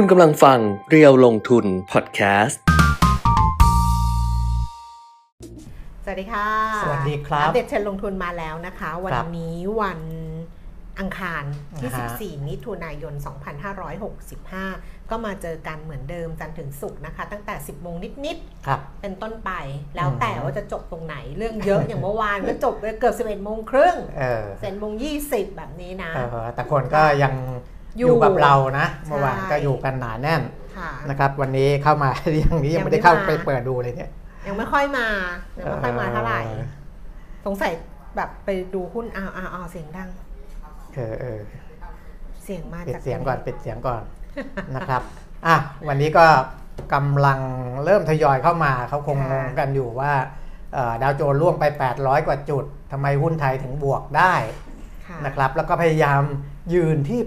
คุณกำลังฟังเรียวลงทุนพอดแคสต์ สวัสดีค่ะ สวัสดีครับ อัปเดตเทรนด์ลงทุนมาแล้วนะคะ วันครับนี้วันอังคารที่อ่าฮะ14 มิถุนายน 2565 ก็มาเจอกันเหมือนเดิมจันทร์ถึงศุกร์นะคะ ตั้งแต่ 10 โมงนิดครับๆเป็นต้นไปแล้วแต่อืมว่าจะจบตรงไหนเรื่องเยอะอย่างเมื่อวานก็จบไปเกือบ 11 โมงครึ่งเออ11โมง20 แบบนี้นะเออแต่คนก็ยัง ออยู่ยู่กับเรานะเมื่อวานใช่ก็อยู่กันหนาแน่นค่ะนะครับ วันนี้เข้ามาอย่างนี้ยังไม่ได้เข้าไปเปิดดูเลยเนี่ย ยังไม่ค่อยมายังไม่ค่อยมาเท่าไหร่ออสงสัยแบบไปดูหุ้นอ้าวอ้าวอ้าวเสียงดังเออเออเสียงมาปิดจากเสียงก่อนปิดเสียงก่อนนะครับอะวันนี้ก็กำลังเริ่มทยอยเข้ามาเขาคงงงกันอยู่ว่าเอ่อดาวโจนส์ล่วงไป 800 กว่าจุดทำไมหุ้นไทยถึงบวกได้ค่ะนะครับ แล้วก็พยายาม ยืนที่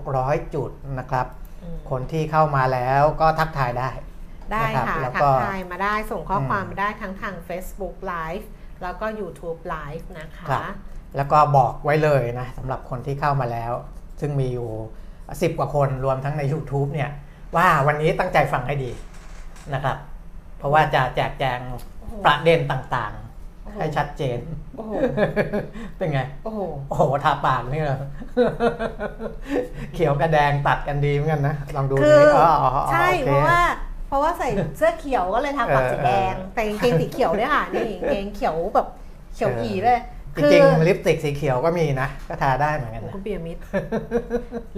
1,600 จุดนะครับอืมคนที่เข้ามาแล้วก็ทักทายได้ ได้นะครับค่ะแล้วทัก็กทายมาได้ส่งข้ออมความมาได้ทั้งทาง Facebook Live แล้วก็ YouTube Live นะคะครับแล้วก็บอกไว้เลยนะสำหรับคนที่เข้ามาแล้ว ซึ่งมีอยู่ 10 กว่าคนรวมทั้งใน YouTube เนี่ย ว่าวันนี้ตั้งใจฟังให้ดีนะครับ เพราะว่าจะแจกแจงโอ้โหประเด็นต่างโอ้โหๆ ให้ชัดเจน โอ้โห เป็นไง โอ้โห โอ้โห ทาปากนี่เหรอ เขียวกับแดงตัดกันดีเหมือนกันนะ ลองดูคือนี่อ๋ออ๋ออ๋อใช่โอคเพราะว่า เพราะว่าใส่เสื้อเขียวก็เลยทาปากสีแดงเออเออแต่กางเกงสีเขียวด้วยค่ะ นี่กางเกงเขียวแบบเขียวเอออีเลยจริงๆลิปสติกสีเขียวก็มีนะ ก็ทาได้เหมือนกันโอ้นะคุณเปียมิตร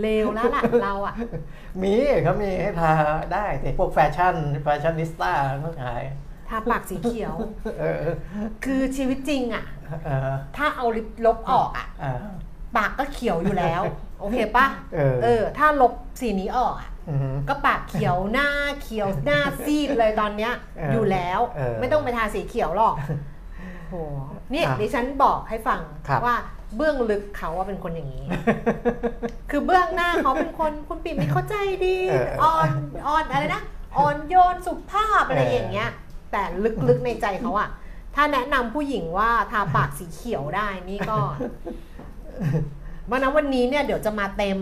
เลวแล้วล่ะเราอะ มีเขามีให้ทาได้แต่พวกแฟชั่นแฟชั่นนิสต้าเขาขาย ทาปากสีเขียว เออคือชีวิตจริงอะ เออถ้าเอาลิปลบออกอะ เออ ปากก็เขียวอยู่แล้ว โอเคปะเออเออถ้าลบสีนี้ออกอะ อือหือ ก็ปากเขียวหน้าเขียวหน้าซีดเลยตอนเนี้ย เอออยู่แล้ว เออไม่ต้องไปทาสีเขียวหรอกโหเนี่ยอะดิฉันบอกให้ฟังครับ ว่าเบื้องลึกเขาว่าเป็นคนอย่างนี้ คือเบื้องหน้าเขาเป็นคนคุณปิ่มมีเข้าใจดีเออเอออ่อนอ่อนอะไรนะอ่อนโยนสุภาพอะไรเออออย่างเงี้ย แต่ลึกๆในใจเขาอะถ้าแนะนำผู้หญิงว่าทาปากสีเขียวได้นี่ก็ วันนั้นวันนี้เนี่ยเดี๋ยวจะมาเต็ม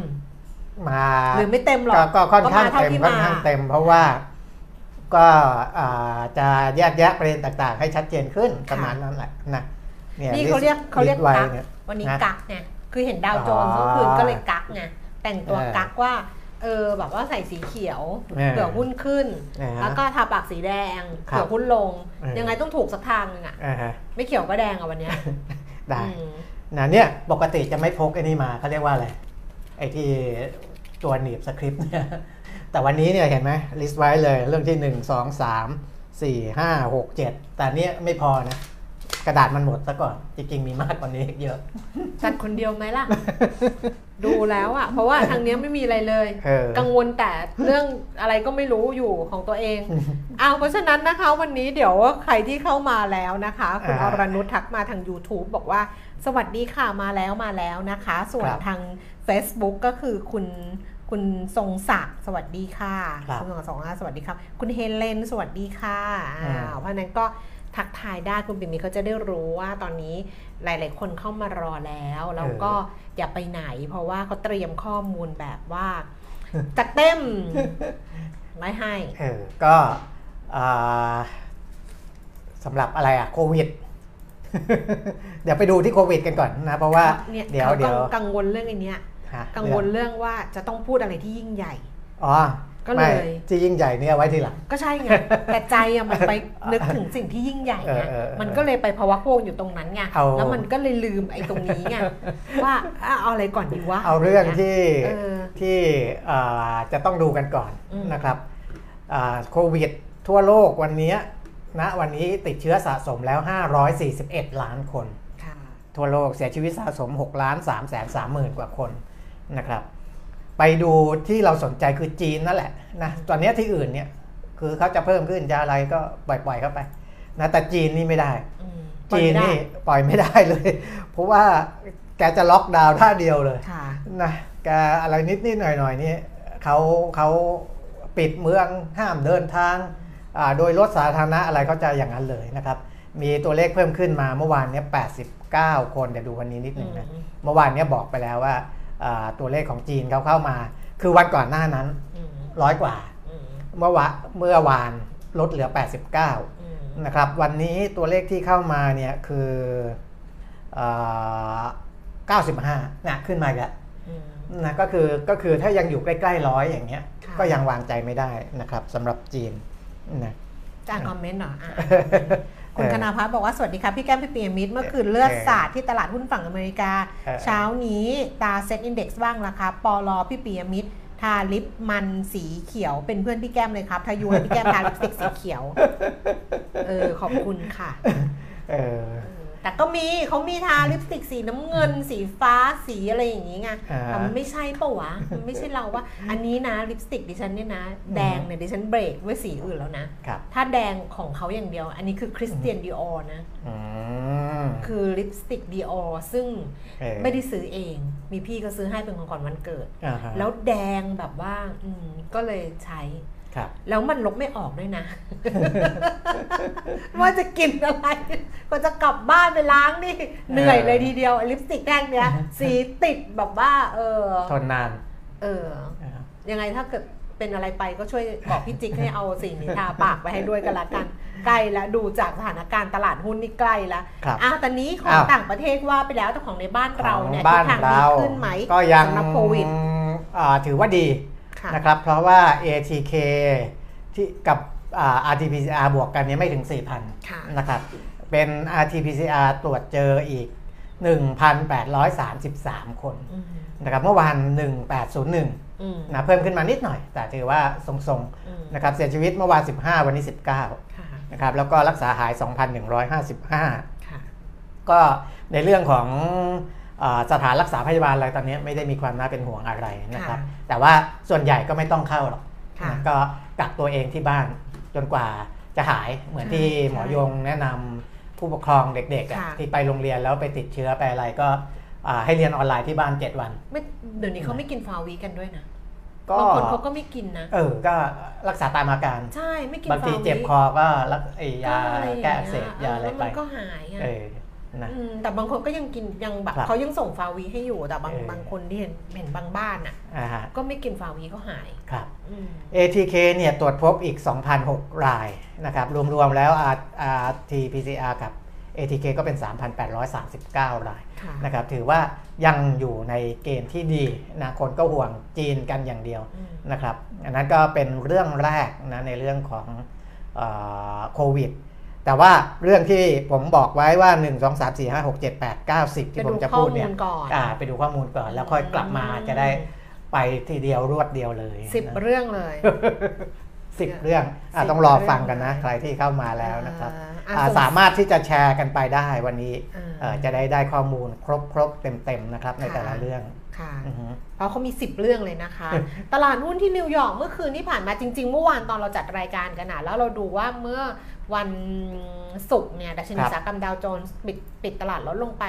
มาหรือไม่เต็มหรอกก็ก็ค่อนข้างก็มาเท่าเต็มที่ค่อนมาข้างเต็ม เพราะว่าก็อ่าจะแยกแยะประเด็นต่างๆ ให้ชัดเจนขึ้นประมาณนั้นแหละนะเนี่ยนี่เขาเรียกเขาเรียกไว้กักเนี่ยวันนี้นะกักไงคือเห็นดาวโจนส์อ๋อเมื่อคืนก็เลยกักไงแต่งตัวเออกักว่า เออแบบว่าใส่สีเขียวเออเผื่อหุ้นขึ้นเออแล้วก็ทาปากสีแดงครับเผื่อหุ้นลงเออยังไงต้องถูกสักทางหนึงอะอ่าฮะไม่เขียวก็แดงอะวันเนี้ยได้อืมนะเนี่ยปกติจะไม่พกไอ้นี่มาเขาเรียกว่าอะไรไอ้ที่ตัวหนีบสคริปต์เนี่ยแต่วันนี้เนี่ยเห็นไหมลิสต์ไว้เลยเรื่องที่หนึ่งสองสามสี่ห้าหกเจ็ดแต่เนี้ยไม่พอนะ กระดาษมันหมดซะก่อน จริงๆมีมากกว่านี้อีกเยอะจัดคนเดียวไหมล่ะ ดูแล้วอะเพราะว่าทางเนี้ยไม่มีอะไรเลย เออ กังวลแต่เรื่องอะไรก็ไม่รู้อยู่ของตัวเองเอาเพราะฉะนั้นนะคะวันนี้เดี๋ยวใครที่เข้ามาแล้วนะคะ คุณออ่ารนุชทักมาทาง YouTube บอกว่า สวัสดีค่ะมาแล้วมาแล้วนะคะ ส่วนครับทาง Facebook ก็คือคุณคุณทรงศักดิ์สวัสดีค่ะครับคุณทรงศักดิ์สวัสดีครับ คุณเฮเลนสวัสดีค่ะอืมอ้าวเพราะฉะนั้นก็ ทักทายได้คุณปิ่มมีเขาจะได้รู้ว่าตอนนี้หลาย ๆ คนเข้ามารอแล้ว แล้วก็อย่าไปไหน เพราะว่าเขาเตรียมข้อมูลแบบว่าจัดเต็มไว้ให้เออก็อ่าสำหรับอะไรอะโควิดเดี๋ยวไปดูที่โควิดกันก่อนนะเพราะว่าเนี่ยเดี๋ยวเขาเดี๋ยวกังวลเรื่องไอ้เนี้ยฮะกังวลเรื่องว่าจะต้องพูดอะไรที่ยิ่งใหญ่อ๋อ ก็เลยไม่ที่ยิ่งใหญ่เนี่ยไว้ทีหลัง ก็ใช่ไง แต่ใจอะมันไปนึกถึงสิ่งที่ยิ่งใหญ่ไงเออเออเออมันก็เลยไปภาวะโพงอยู่ตรงนั้นไงเอา แล้วมันก็เลยลืมไอ้ตรงนี้ไงว่าอะเอาอะไรก่อนดีวะเอาเรื่องที่ เออ ที่อ่าจะต้องดูกันก่อนอืม นะครับอ่าโควิดทั่วโลกวันนี้นะวันนี้ติดเชื้อสะสมแล้ว 541 ล้านคน ค่ะ ทั่วโลกเสียชีวิตสะสม6ล้าน3แสน3หมื่นกว่าคนนะครับ ไปดูที่เราสนใจคือจีนนั่นแหละนะตอนนี้ที่อื่นเนี่ยคือเขาจะเพิ่มขึ้นจะอะไรก็ปล่อยๆเข้าไปนะแต่จีนนี่ไม่ได้อืมจีนปล่อยไม่ได้นี่ปล่อยไม่ได้เลย เพราะว่าแกจะล็อกดาวน์ท่าเดียวเลยค่ะนะแกอะไรนิดนิดๆหน่อยหน่อยๆนี่เขาเขาปิดเมืองห้ามเดินทางอ่าโดยรถสาธารณะอะไรเขาจะอย่างนั้นเลยนะครับ มีตัวเลขเพิ่มขึ้นมาเมื่อวานเนี้ย89 คนเดี๋ยวดูวันนี้นิดหนึ่งนะอืมเมื่อวานเนี้ยบอกไปแล้วว่าอ่า ตัวเลขของจีนเขาเข้ามา คือวันก่อนหน้านั้นอืมร้อยกว่าอืมเมื่อวาเมื่อวานลดเหลือ 89อืมนะครับ วันนี้ตัวเลขที่เข้ามาเนี่ยคือเอ่อ95นะขึ้นมาอีกแล้วอืมนะก็คือก็คือถ้ายังอยู่ใกล้ๆร้อยอย่างเงี้ยค่ะก็ยังวางใจไม่ได้นะครับสำหรับจีนนะจะอ่านคอมเมนต์เหรออะ คุณคณาพัฒน์บอกว่าสวัสดีครับพี่แก้มพี่เปียมิตรเมื่อคืนเลือดสาดที่ตลาดหุ้นฝั่งอเมริกาเออเช้านี้ตา SET Index บ้างละครับปอลอพี่เปียมิตรทาลิปมันสีเขียวเป็นเพื่อนพี่แก้มเลยครับทายูให้พี่แก้มทาลิปสติกสีเขียว เออ ขอบคุณค่ะ เออ แต่ก็มีเขามีทาลิปสติกสีน้ำเงิน สีฟ้าสีอะไรอย่างงี้ไงอ่าแต่มันไม่ใช่ปะวะมันไม่ใช่เราว่า อันนี้นะลิปสติกดิฉันเนี่ยนะ แดงเนี่ยดิฉันเบรกด้วยสีอื่นแล้วนะครับถ้าแดงของเขาอย่างเดียว อันนี้คือคริสเตียนดีออนะอืมคือลิปสติกดีออซึ่งเออไม่ได้ซื้อเอง มีพี่ก็ซื้อให้เป็นของขวัญวันเกิดอ่าฮะแล้วแดงแบบว่าอืมก็เลยใช้ครับ แล้วมันลบไม่ออกด้วยนะ ว่าจะกินอะไร ก็จะกลับบ้านไปล้างนี่ เหนื่อยเลยทีเดียวลิปสติกแท่งเนี้ย สีติดแบบว่า เออ ทนนาน เอออ่ายังไงถ้าเกิดเป็นอะไรไปก็ช่วยบอกพี่จิ๊กให้เอาสิ่งนี้ทาปากไปให้ด้วยกันละกัน ใกล้แล้วดูจากสถานการณ์ตลาดหุ้นนี่ใกล้แล้วครับอะตอนนี้ของอ้าวต่างประเทศว่าไปแล้วแต่ของในบ้านเราเนี่ยของบ้านทิศทางดีเราขึ้นไหมก็ยังสำหรับโควิดอ่าถือว่าดีค่ะ นะครับเพราะว่า ATK ที่กับอ่า RT-PCR บวกกันเนี่ยไม่ถึงค่ะ4,000นะครับเป็น RT-PCR ตรวจเจออีก 1,833 คนอืมนะครับเมื่อวาน 1801อืมนะเพิ่มขึ้นมานิดหน่อย แต่ถือว่าทรงอืมๆนะครับเสียชีวิตเมื่อวาน 15 วันนี้ 19ค่ะนะครับแล้วก็รักษาหาย 2,155ค่ะก็ในเรื่องของอา สถานรักษาพยาบาลอะไรตอนนี้ไม่ได้มีความน่าเป็นห่วงอะไรนะครับค่ะแต่ว่าส่วนใหญ่ก็ไม่ต้องเข้าหรอกค่ะนะก็กักตัวเองที่บ้านจนกว่าจะหายเหมือนใช่ที่ใช่หมอยงแนะนำผู้ปกครองเด็กๆอะค่ะที่ไปโรงเรียนแล้วไปติดเชื้อไปอะไรก็อ่าให้เรียนออนไลน์ที่บ้าน 7 วันไม่เดี๋ยวนี้เขาไม่กินฟาวีกันด้วยนะก็บางคนเขาก็ไม่กินนะ เออ ก็รักษาตามอาการ ใช่ ไม่กินบางทีฟาวิเจ็บคอก็รักไอ้ยาอะไรอย่างแก้งี้อักเสบยาอะไรแล้วไปมันก็หายอะเออ นะมแต่บางคนก็ยังกินยังแบบครับเขายังส่งฟาวีให้อยู่แต่บางเออบางคนที่เห็นเห็นบางบ้านอะอ่าฮะก็ไม่กินฟาวีก็หายครับอืม ATK เนี่ยตรวจพบอีก 2,006 รายนะครับรวมๆแล้ว RT-PCR กับ ATK ก็เป็น 3,839 รายค่ะนะครับถือว่ายังอยู่ในเกณฑ์ที่ดีนะคนก็ห่วงจีนกันอย่างเดียวอืมนะครับ อันนั้นก็เป็นเรื่องแรกนะในเรื่องของเออโควิด แต่ว่าเรื่องที่ผมบอกไว้ว่า 1 2 3 4 5 6 7 8 9 10ไปที่ผดูมจะข้อพูดมูเนี่ยลก่อนอ่าไปดูข้อมูลก่อน แล้วค่อยกลับมาจะได้ไปทีเดียวรวดเดียวเลยสิบนะเรื่องเลยสิบเรื่องอะสิบต้องรอเรื่องฟังกันนะ ใครที่เข้ามาแล้วนะครับอ่าอะอ่าส่งสามารถที่จะแชร์กันไปได้วันนี้อ่าเอ่อจะได้ได้ข้อมูลครบครบเต็มเต็มๆนะครับในค่ะแต่ละเรื่องค่ะอือฮึเพราะเขามี 10 เรื่องเลยนะคะ ตลาดหุ้นที่นิวยอร์กเมื่อคืนที่ผ่านมาจริง ๆ เมื่อวานตอนเราจัดรายการกันนะแล้วเราดูว่าเมื่อ วันศุกร์เนี่ยดัชนีครับอุตสาหกรรมดาวโจนส์ปิดปิดตลาดลดลงไป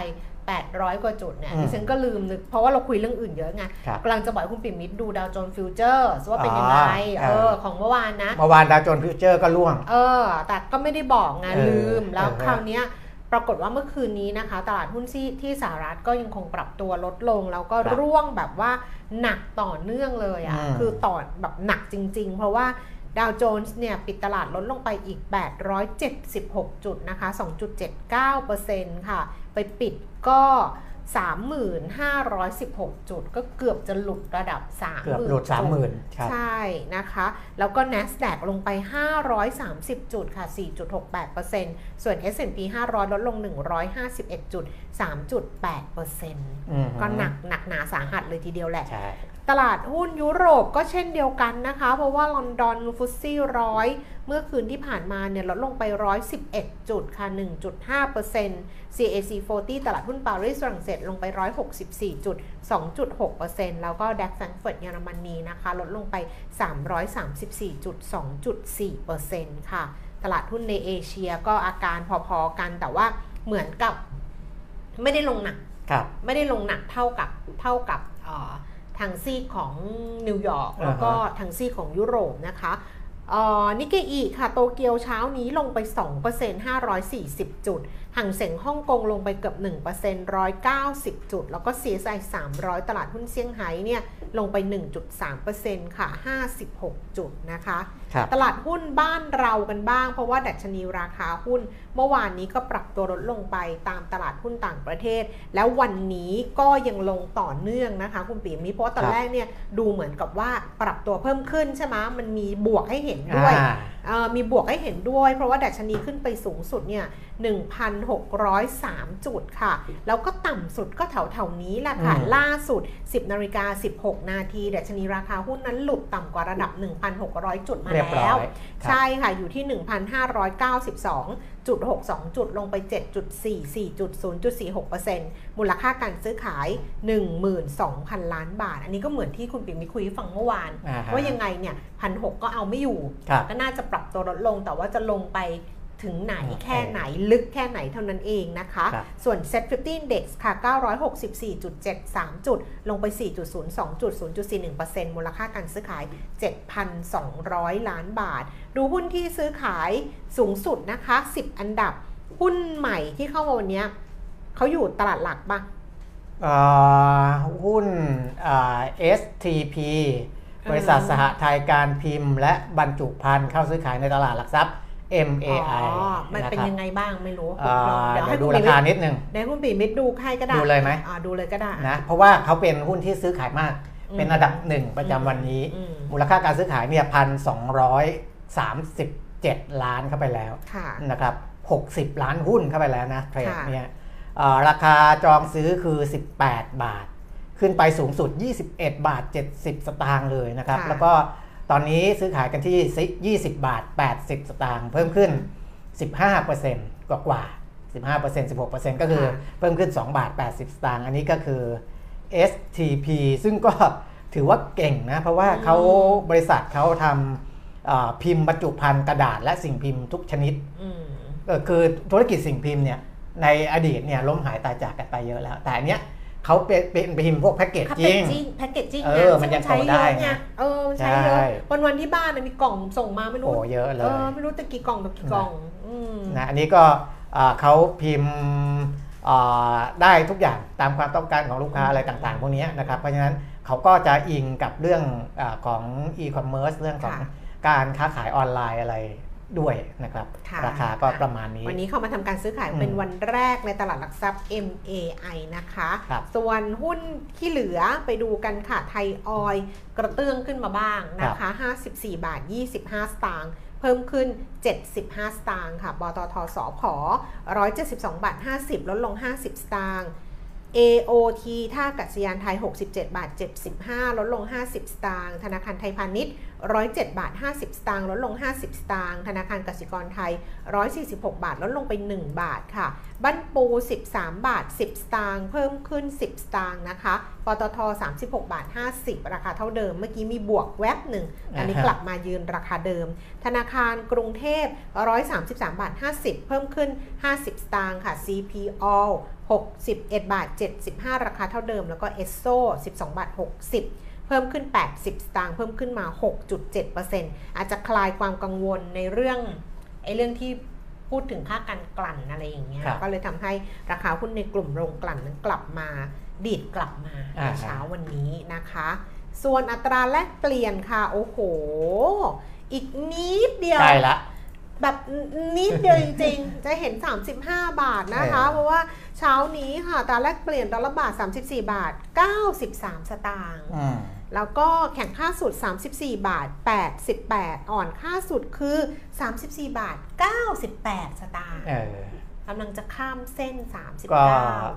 800 กว่าจุดเนี่ยอืมดิฉันก็ลืมนึก เพราะว่าเราคุยเรื่องอื่นเยอะไงครับกำลังจะบอกให้คุณเปียมิตรดูดาวโจนส์ฟิวเจอร์ว่าเป็นยังไงอ๋อเอเอออของเมื่อวานนะ เมื่อวานดาวโจนส์ฟิวเจอร์ก็ร่วง เออ แต่ก็ไม่ได้บอกไงเออลืมแล้วเออคราวเนี้ยปรากฏว่าเมื่อคืนนี้นะคะ ตลาดหุ้นที่ที่สหรัฐก็ยังคงปรับตัวลดลง แล้วก็ครับร่วงแบบว่าหนักต่อเนื่องเลยอะ่ะอืมคือต่อแบบหนักจริง ๆ เพราะว่า ดาวโจนส์เนี่ยปิดตลาดลดลงไปอีก 876 จุดนะคะ 2.79%ค่ะ ไปปิดก็ 3,516 จุด ก็เกือบจะหลุดระดับ3เกือบหลุดสามหมื่นครับใช่นะคะ แล้วก็ NASDAQ ลงไป 530 จุดค่ะ 4.68%ส่วน S&P 500 ลดลง 151 จุด 3.8%อืมก็หนักหนักหนาสาหัสเลยทีเดียวแหละใช่ ตลาดหุ้นยุโรปก็เช่นเดียวกันนะคะ เพราะว่าลอนดอนฟุตซี่ร้อยเมื่อคืนที่ผ่านมาเนี่ยลดลงไป 111 จุดค่ะ 1.5% CAC 40 ตลาดหุ้นปารีสฝรั่งเศสลงไป 164 จุด 2.6%แล้วก็ดัคแฟรงก์เฟิร์ตเยอรมนีนะคะ ลดลงไป 334 จุด 2.4%ค่ะ ตลาดหุ้นในเอเชียก็อาการพอๆกันแต่ว่าเหมือนกับไม่ได้ลงหนักครับไม่ได้ลงหนักเท่ากับเท่ากับเอ่อ ทางซีกของนิวยอร์กอ่าฮะแล้วก็ทางซีกของยุโรปนะคะนิกเกอีค่ะ โตเกียวเช้านี้ลงไป 2% 540 จุด ห่างเส็งฮ่องกงลงไปเกือบ 1% 190 จุด แล้วก็ CSI 300 ตลาดหุ้นเซี่ยงไฮ้เนี่ย ลงไป 1.3%ค่ะ 56 จุดนะคะครับตลาดหุ้นบ้านเรากันบ้าง เพราะว่าดัชนีราคาหุ้น เมื่อวานนี้ก็ปรับตัวลดลงไปตามตลาดหุ้นต่างประเทศ แล้ววันนี้ก็ยังลงต่อเนื่องนะคะ คุณปีมีเพราะว่าตอนครับแรกเนี่ยดูเหมือนกับว่าปรับตัวเพิ่มขึ้นใช่ไหมมันมีบวกให้เห็นด้วยอ่าเอ่อมีบวกให้เห็นด้วย เพราะว่าดัชนีขึ้นไปสูงสุดเนี่ย1,603 จุดค่ะ แล้วก็ต่ำสุดก็แถวแถวๆนี้แหละค่ะอืมล่าสุด 10นาฬิกา16 นาทีดัชนีราคาหุ้นนั้นหลุดต่ำกว่าระดับ 1,600 จุดมาเรียบร้แล้อวยครับใช่ค่ะ อยู่ที่ 1,592.62จุด62 จุดลงไป 7.44จุด0.46%มูลค่าการซื้อขาย 12,000 ล้านบาท อันนี้ก็เหมือนที่คุณปิ่มมีคุยให้ฟังเมื่อวานอ่าฮะว่ายังไงเนี่ยพันหก็เอาไม่อยู่ครับก็น่าจะปรับตัวลดลงแต่ว่าจะลงไป ถึงไหนโอเคแค่ไหนลึกแค่ไหนเท่านั้นเองนะคะครับส่วน Set 50 Index ค่ะ 964.73 จุด ลงไป 4.02จุด0.41%มูลค่าการซื้อขาย 7,200 ล้านบาท ดูหุ้นที่ซื้อขายสูงสุดนะคะ 10 อันดับ หุ้นใหม่ที่เข้ามาวันเนี้ยเขาอยู่ตลาดหลักปะเอ่อหุ้นอ่า STP บริษัทสหไทยการพิมพ์ และบรรจุภัณฑ์เข้าซื้อขายในตลาดหลักทรัพย์ MAI อ๋อมันเป็นนะครับยังไงบ้างไม่รู้อ่าเดี๋ยวให้เดี๋ยวดูคุณราปีคามิตรนิดนึงเดี๋ยวให้คุณปีมิตรดูให้ก็ได้ ดูเลยไหมอ่าดูเลยก็ได้นะเพราะว่าเขาเป็นหุ้นที่ซื้อขายมากอืมเป็นอันดับหนึ่งประจำวันนี้อืมมูลค่าการซื้อขายเนี่ยพันสองร้อยสามสิบเจ็ดล้านเข้าไปแล้วค่ะนะครับ60ล้านหุ้นเข้าไปแล้วนะเทรดค่ะเนี่ยเอ่อราคาจองซื้อคือ 18 บาท ขึ้นไปสูงสุด 21 บาท 70 สตางค์เลยนะครับ แล้วก็ ตอนนี้ซื้อขายกันที่ 20 บาท 80 สตางค์เพิ่มขึ้น 15%กว่ากว่าๆ15% 16%ก็คือเพิ่มขึ้น 2 บาท 80 สตางค์อันนี้ก็คือ STP ซึ่งก็ถือว่าเก่งนะ เพราะว่าเขาบริษัทเขาทำเอ่อพิมพ์บรรจุภัณฑ์กระดาษและสิ่งพิมพ์ทุกชนิดอืมเออคือธุรกิจสิ่งพิมพ์เนี่ยในอดีตเนี่ยล้มหายตายจากกันไปเยอะแล้ว แต่อันเนี้ย เขาเป็นเป็นพิมพ์พวกแพ็กเกจแพ็กจเกริจงจิ้งแพ็กเกจจิ้งเออมันยังใช้โตเยได้อะไงไงเออมันใช้เยอะใช่วันวันๆที่บ้านน่ะมีกล่องส่งมาไม่รู้โอ้เยอะเลเอยอไม่รู้จะกี่กล่องต่อกี่กล่องอืมนะอันนี้ก็อ่าเขาพิมพ์อ่าได้ทุกอย่างตามความต้องการของลูกค้าอะไรต่างๆ พวกเนี้ยนะครับ เพราะฉะนั้นเขาก็จะอิงกับเรื่องอาของ e-commerce เรื่องของค่ะการค้าขายออนไลน์อะไร ด้วยนะครับค่ะราคาก็ประมาณนี้ วันนี้เข้ามาทำการซื้อขายอืมเป็นวันแรกในตลาดหลักทรัพย์ MAI นะคะครับส่วนหุ้นที่เหลือไปดูกันค่ะไทยออยล์กระเตื้องขึ้นมาบ้างนะคะ 54 บาท 25 สตางค์เพิ่มขึ้น 75 สตางค์ค่ะปตทสพ172 บาท 50 ลดลง 50 สตางค์ AOT ท่ากัศยานไทย 67 บาท 75 ลดลง 50 สตางค์ ธนาคารไทยพาณิชย์107 บาท 50 สตางค์ลดลง 50 สตางค์ธนาคารกสิกรไทย 146 บาท ลดลงไป 1 บาทค่ะบั้นปู 13 บาท 10 สตางค์เพิ่มขึ้น 10 สตางค์นะคะปตท 36 บาท 50 ราคาเท่าเดิม เมื่อกี้มีบวกแวบหนึ่ง อันนี้อ่าฮะกลับมายืนราคาเดิม ธนาคารกรุงเทพ 133 บาท 50 เพิ่มขึ้น 50 สตางค์ค่ะ CPO 61 บาท 75 ราคาเท่าเดิม แล้วก็ ESSO 12 บาท 60 เพิ่มขึ้น 80 สตางค์เพิ่มขึ้นมา 6.7%อาจจะคลายความกังวลในเรื่องไอ้เรื่องที่พูดถึงค่าการกลั่นอะไรอย่างเงี้ยครับก็เลยทำให้ราคาหุ้นในกลุ่มโรงกลั่นนั้นกลับมาดีดกลับมาในอ่าเช้าวันนี้นะคะ ส่วนอัตราแลกเปลี่ยนค่ะ โอ้โห อีกนิดเดียวใกล้ละ แบบนิดเดียวจริงๆ จะเห็น 35 บาทนะคะเออเพราะว่าเช้านี้ค่ะตราแลกเปลี่ยนดอลลาร์บาท 34 บาท 93 สตางค์อืมแล้วก็แข่งค่าสุด 34 บาท 88 อ่อนค่าสุดคือ 34 บาท 98 สตางค์เออกำลังจะข้ามเส้น 39ก็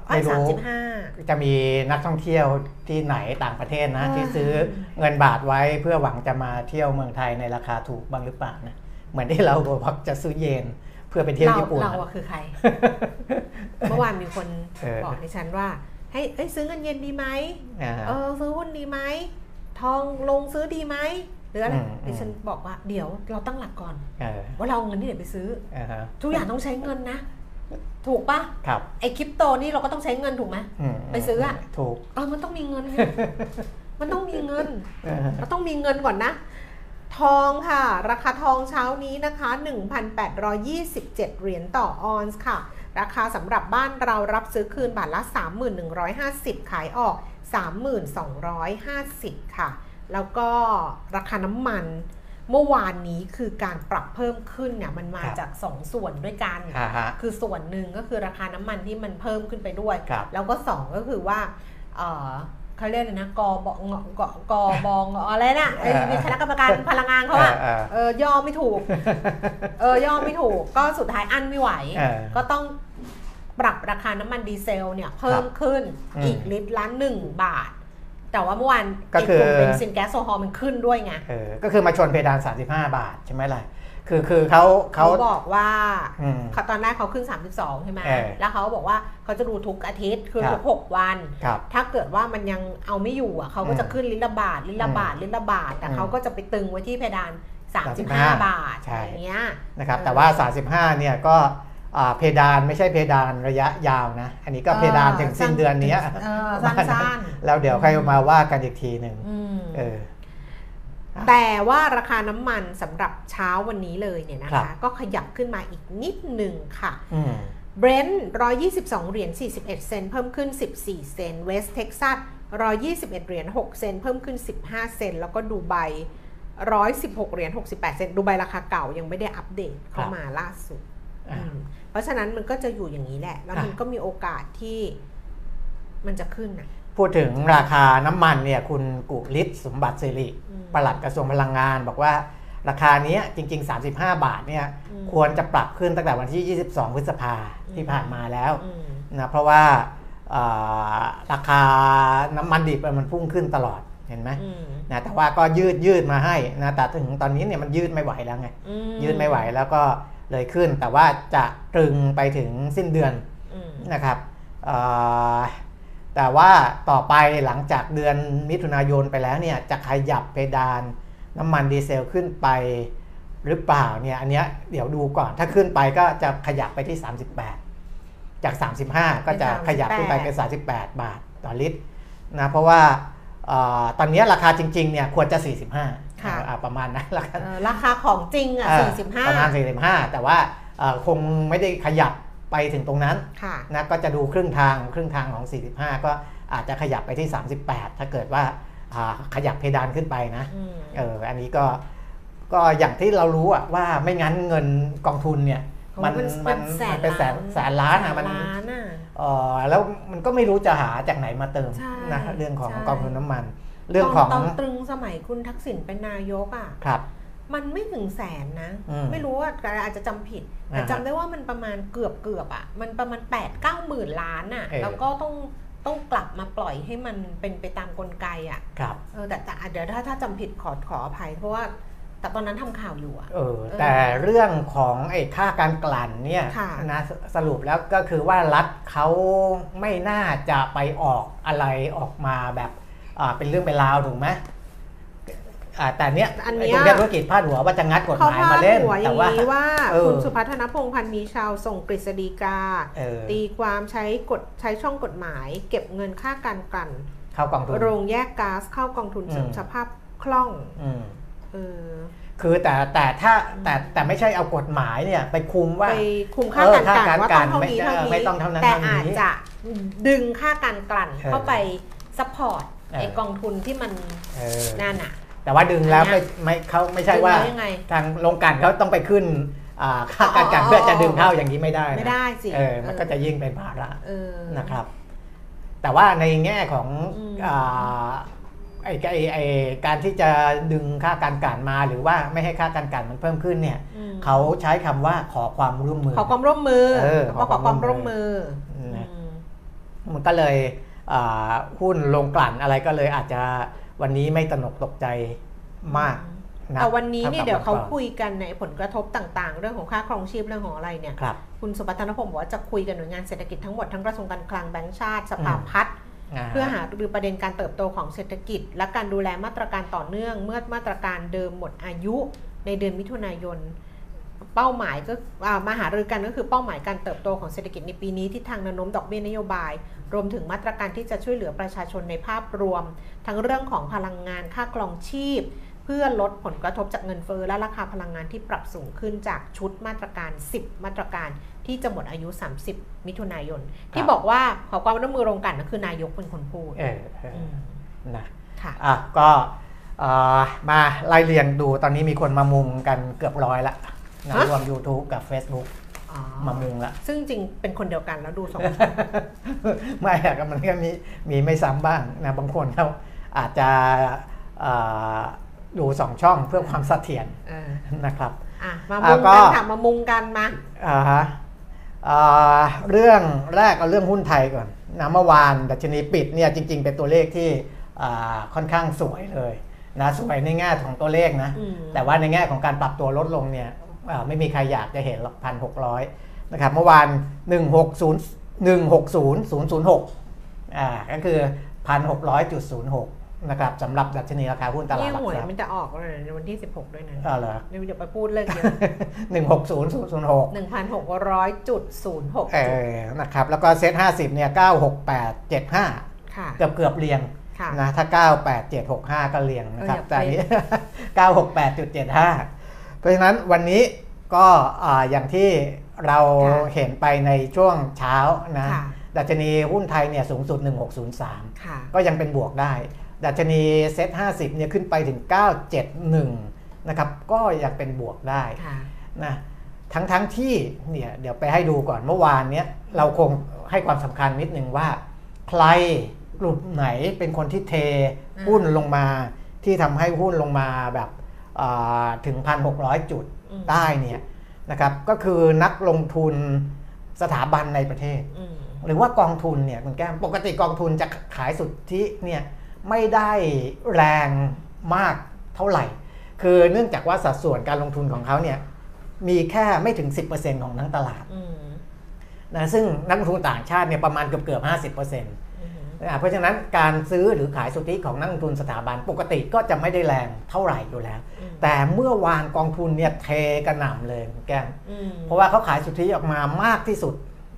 ไอ้ไม่รู้35จะมีนักท่องเที่ยวที่ไหนต่างประเทศนะอ่าที่ซื้อเงินบาทไว้เพื่อหวังจะมาเที่ยวเมืองไทยในราคาถูกบ้างหรือเปล่านะ เหมือนที่เราบอกจะซื้อเยนเพื่อไปเที่ยวเราญี่ปุ่นเรานะอะคือใคร เมื่อวานมีคนเออบอกดิฉันว่า ให้เอ้ยซื้อเงินเย็นดีไหมอ่าเออซื้อหุ้นดีไหมทองลงซื้อดีไหมหรืออะไรอืมดิฉันบอกว่าเดี๋ยวเราตั้งหลักก่อนเออว่าเราเอาเงินที่ไหนไปซื้ออ่าฮะทุกอย่างต้องใช้เงินนะ ถูกปะครับไอคริปโตนี่เราก็ต้องใช้เงินถูกไหมอืมไปซื้ออะถูกเออมันต้องมีเงินไงมันต้องมีเงินเออเราต้องมีเงินก่อนนะ ทองค่ะ ราคาทองเช้านี้นะคะ 1,827 เหรียญต่อออนซ์ค่ะ ราคาสำหรับบ้านเรารับซื้อคืนบาทละ 3,150 ขายออก 3250 ค่ะ แล้วก็ราคาน้ำมันเมื่อวานนี้คือการปรับเพิ่มขึ้นเนี่ยมันมาครับจาก 2 ส่วนด้วยกันอ่าฮะคือส่วนหนึ่งก็คือราคาน้ำมันที่มันเพิ่มขึ้นไปด้วยครับแล้วก็สองก็คือว่า เอ่อเขาเรียกเลยนะกบงกกบงอะไรนะไอ้เออมีคณะกรรมการพลังงานเขาอะเออเออเออย่อไม่ถูก เออย่อไม่ถูก ก็สุดท้ายอั้นไม่ไหวเออก็ต้องปรับราคาน้ำมันดีเซลเนี่ยเพิ่มขึ้นอืมอีกลิตรละหนึ่งบาท แต่ว่าเมื่อวานก็คือไกลุ่มเบนซินแก๊สโซฮอลมันขึ้นด้วยไงเออก็คือมาชนเพดาน 35 บาทใช่ไหมล่ะ คือคือเขาเขาเขาบอกว่าอืมเขาตอนแรกเขาขึ้น 32 ใช่ไหมเออแล้วเขาบอกว่าเขาจะดูทุกอาทิตย์คือครับทุก6วันครับถ้าเกิดว่ามันยังเอาไม่อยู่อะเขาก็จะอืมขึ้นลิตรละบาทลิตรละบาทลิตรละบาท แต่อืมเขาก็จะไปตึงไว้ที่เพดาน 35 35บาทใช่อย่างเงี้ยนะครับเออแต่ว่า 35 เนี่ยก็อ่าเพดานไม่ใช่เพดานระยะยาวนะ อันนี้ก็เพดานถึงสิ้นเดือนเนี้ยเออสั้นแล้วเดี๋ยวค่อยมาว่ากันอีกทีหนึ่งๆอืมเออ แต่ว่าราคาน้ำมันสำหรับเช้าวันนี้เลยเนี่ยนะครัคะบก็ขยับขึ้นมาอีกนิดหนึ่งค่ะอืมเบรนท์122 เหรียญ 41 เซนต์เพิ่มขึ้น 14 เซนต์เวสเท็กซัส121 เหรียญ 6 เซนต์เพิ่มขึ้น 15 เซนต์แล้วก็ดูไบ116 เหรียญ 68 เซนต์ดูไบราคาเก่ายังไม่ได้อัปเดตเข้ามาล่าสุดอ่าอืมเพราะฉะนั้นมันก็จะอยู่อย่างนี้แหละ แล้วมันอะก็มีโอกาสที่มันจะขึ้นนะ พูดถึงราคาน้ำมันเนี่ยคุณกุลิศสมบัติสิริอืมปลัดกระทรวงพลังงาน บอกว่าราคาเนี้ยจริง ๆ 35 บาทเนี่ยอืมควรจะปรับขึ้นตั้งแต่วันที่ 22 พฤษภาที่ผ่านมาแล้วอืมนะเพราะว่าเอ่อราคาน้ำมันดิบมันพุ่งขึ้นตลอดเห็นไหมอืมนะแต่ว่าก็ยืดยืดมาให้นะแต่ถึงตอนนี้เนี่ยมันยืดไม่ไหวแล้วไงอืมยืดไม่ไหวแล้วก็เลยขึ้น แต่ว่าจะตรึงไปถึงสิ้นเดือนอืมนะครับเอ่อ แต่ว่าต่อไปหลังจากเดือนมิถุนายนไปแล้วเนี่ยจะขยับเพดานน้ำมันดีเซลขึ้นไปหรือเปล่าเนี่ยอันเนี้ยเดี๋ยวดูก่อนถ้าขึ้นไปก็จะขยับไปที่ 38 จาก 35 ก็จะขยับขึ้นไปเป็น 38 บาทต่อลิตรนะเพราะว่าเอ่อตอนนี้ราคาจริงๆเนี่ยควรจะ 45ค่ะอ่าประมาณนั้นราคาเอ่อราคาของจริงอะเอ่อ45 ประมาณ 45 แต่ว่าเอ่อคงไม่ได้ขยับ ไปถึงตรงนั้นค่ะนะก็จะดูครึ่งทางครึ่งทางของ 45 ก็อาจจะขยับไปที่ 38 ถ้าเกิดว่าอ่าขยับเพดานขึ้นไปนะอืมเอออันนี้ก็ก็อย่างที่เรารู้อะว่าไม่งั้นเงินกองทุนเนี่ยมันเป็มันแสมันนเป็นแสนแสนล้านอะมันแสล้านอะเออแล้วมันก็ไม่รู้จะหาจากไหนมาเติมใช่นะเรื่องของใช่กองทุนน้ำมัน เรื่องของตอนตรึงสมัยคุณทักษิณเป็นนายกอะครับ มันไม่ถึงแสนนะอืมไม่รู้ว่าอาจจะจำผิด แต่อ่าฮะจำได้ว่ามันประมาณเกือบเกือบอะ มันประมาณ8ปดเก้าหมื่นล้านอะเออแล้วก็ต้องต้องกลับมาปล่อยให้มันเป็นไปตามกลไกอะ ครับ เออแต่แต่เดี๋ยวถ้าถ้าจำผิดขอขออภัย เพราะว่าแต่ตอนนั้นทำข่าวอยู่อะเออ แต่เรื่องของไอ้ค่าการกลั่นเนี่ยค่ะนะสสรุปแล้วก็คือว่ารัฐเขาไม่น่าจะไปออกอะไรออกมาแบบอ่าเป็นเรื่องเป็นราวถูกไหม อ่าแต่เนี้ยอันไอ้เนี้ยตรงเนี้ยธุรกิจพาดหัวว่าจะงัดกฎหเขามายพามาดเล่นหัวอแต่ย่างว่านี้ว่าเออคุณสุพัฒนพงษ์พันธ์มีชาวส่งกฤษฎีกาเออตีความใช้กฎใช้ช่องกฎหมาย เก็บเงินค่าการกลั่นเข้ากองทุนโรงแยกก๊าซเข้ากองทุนเสริมอืมสภาพคล่องอืมเออคือแต่แต่ถ้าแต่แต่ไม่ใช่เอากฎหมายเนี่ยไปคุมว่าไปคุมค่าเออการกลั่นค่าการว่าต้องเท่านี้ไม่เท่าไม่นี้ต้องเท่านั้นแต่เท่านี้อาจจะดึงค่าการกลั่นเออเข้าไป support เออไอกองทุนที่มันเออนั่นอะ แต่ว่าดึงแล้วอันเนี้ไม่ยไม่เขาไม่ใช่ว่าดึงแล้วยังไงทางโรงกลั่นเขาต้องไปขึ้นอ่าค่าการกลั่นอ๋อเพื่อจะดึงเข้าอย่างนี้ไม่ได้นะไม่ได้สิเออมันก็จะยิ่งเป็นภาระเออนะครับ แต่ว่าในแง่ของอืมอ่าไอ้ไอ้ไอ้การที่จะดึงค่าการกลั่นมาหรือว่าไม่ให้ค่าการกลั่นมันเพิ่มขึ้นเนี่ยอืมเขาใช้คำว่าขอความร่วมมือ ขอความร่วมมือเออขอความร่วมมือนะอืมมันก็เลยอ่าหุ้นลงกลั่นอะไรก็เลยอาจจะ วันนี้ไม่ตระหนกตกใจมากนะแต่วันนี้เนี่ยท่เดี๋ยวเขากับคุยกันในผลกระทบต่างๆ เรื่องของค่าครองชีพเรื่องของอะไรเนี่ยครับคุณสุพัฒนพงศ์บอกว่าจะคุยกับหน่วยงานเศรษฐกิจทั้งหมดทั้งกระทรวงการคลังแบงก์ชาติสภาพัฒน์เพื่อหารือประเด็นการเติบโตของเศรษฐกิจ และการดูแลมาตรการต่อเนื่อง เมื่อมาตรการเดิมหมดอายุในเดือนมิถุนายน เป้าหมายก็อ่ามาหารือกันก็คือเป้าหมายการเติบโตของเศรษฐกิจในปีนี้ที่ทางแนวโน้มดอกเบี้ยนโยบาย รวมถึงมาตรการที่จะช่วยเหลือประชาชนในภาพรวม ทั้งเรื่องของพลังงานค่าครองชีพพื่อลดผลกระทบจากเงินเฟ้อและราคาพลังงานที่ปรับสูงขึ้นจากชุดมาตรการ 10 มาตรการที่จะหมดอายุ 30 มิถุนายน ที่บอกว่าขอความร่วมมือโรงกลันก็คือนายกเป็นคนพูดเออเอออืมนะค่ะอะก็เอ่อมาไล่เรียงดูตอนนี้มีคนมามุงกันเกือบร้อยละ นะฮะรวม YouTube กับ Facebook อ๋อมามุงละ ซึ่งจริงเป็นคนเดียวกันแล้วดูสองไม่อะก็มันก็มีมีไม่ซ้ำบ้างนะบางคนเขาอาจจะเอ่อดูสองช่องเพื่อความเสถียรเออนะครับอะมาอะมุงก็กันค่ะมามุงกันมาอ่าฮะอ่าเรื่องแรกเอาเรื่องหุ้นไทยก่อนนะเมื่อวานดัชนีปิดเนี่ยจริง ๆ เป็นตัวเลขที่อ่าค่อนข้างสวยเลยนะสวยในแง่ของตัวเลขนะอืมแต่ว่าในแง่ของการปรับตัวลดลงเนี่ยอ่า ไม่มีใครอยากจะเห็นหรอกพันหกร้อยนะครับเมื่อวาน 160 160.006อ่าก็คือ 1,600.06 นะครับสำหรับดัชนีราคาหุ้นตลาดนี่หลักหวยทรัพย์มันจะออกเลยในวันที่ 16 ด้วยนะอ๋อเหรอเดี๋ยวไปพูดเรื่องเยอะ160.006 1,600.06 เออนะครับ แล้วก็เซต50 เนี่ย 96875 ค่ะ เกือบเกือบเรียงค่ะนะถ้า 98765 ก็เรียงนะครับเอออย่าแต่อันนี้ 968.75 เพราะฉะนั้นวันนี้ก็อ่าอย่างที่เราค่ะเห็นไปในช่วงเช้านะค่ะดัชนีหุ้นไทยเนี่ยสูงสุด 1603ค่ะก็ยังเป็นบวกได้ ดัชนีเซต50เนี่ยขึ้นไปถึง 971 นะครับ ก็ยังเป็นบวกได้ค่ะนะทั้งทั้งที่เนี่ยเดี๋ยวไปให้ดูก่อนเมื่อวานเนี้ยเราคงให้ความสำคัญนิดนึงว่า ใครกลุ่มไหนเป็นคนที่เทอืมหุ้นลงมาที่ทำให้หุ้นลงมาแบบอ่า ถึง 1,600 จุดอืมได้เนี่ยนะครับก็คือนักลงทุนสถาบันในประเทศอืมหรือว่ากองทุนเนี่ยคุณแก้มปกติกองทุนจะขายสุทธิเนี่ยไม่ได้แรงมากเท่าไหร่ คือเนื่องจากว่าสัดส่วนการลงทุนของเขาเนี่ยมีแค่ไม่ถึง 10%ของทั้งตลาดอืมนะซึ่งนักลงทุนต่างชาติเนี่ยประมาณเกือบเกือบๆ50%นอืมะ เพราะฉะนั้นการซื้อหรือขายสุทธิของนักลงทุนสถาบันปกติก็จะไม่ได้แรงเท่าไหร่อยู่แล้วอืมแต่เมื่อวานกองทุนเนี่ยเทกระหน่ำเลยคุณแก้มอืมเพราะว่าเขาขายสุทธิออกมามากที่สุด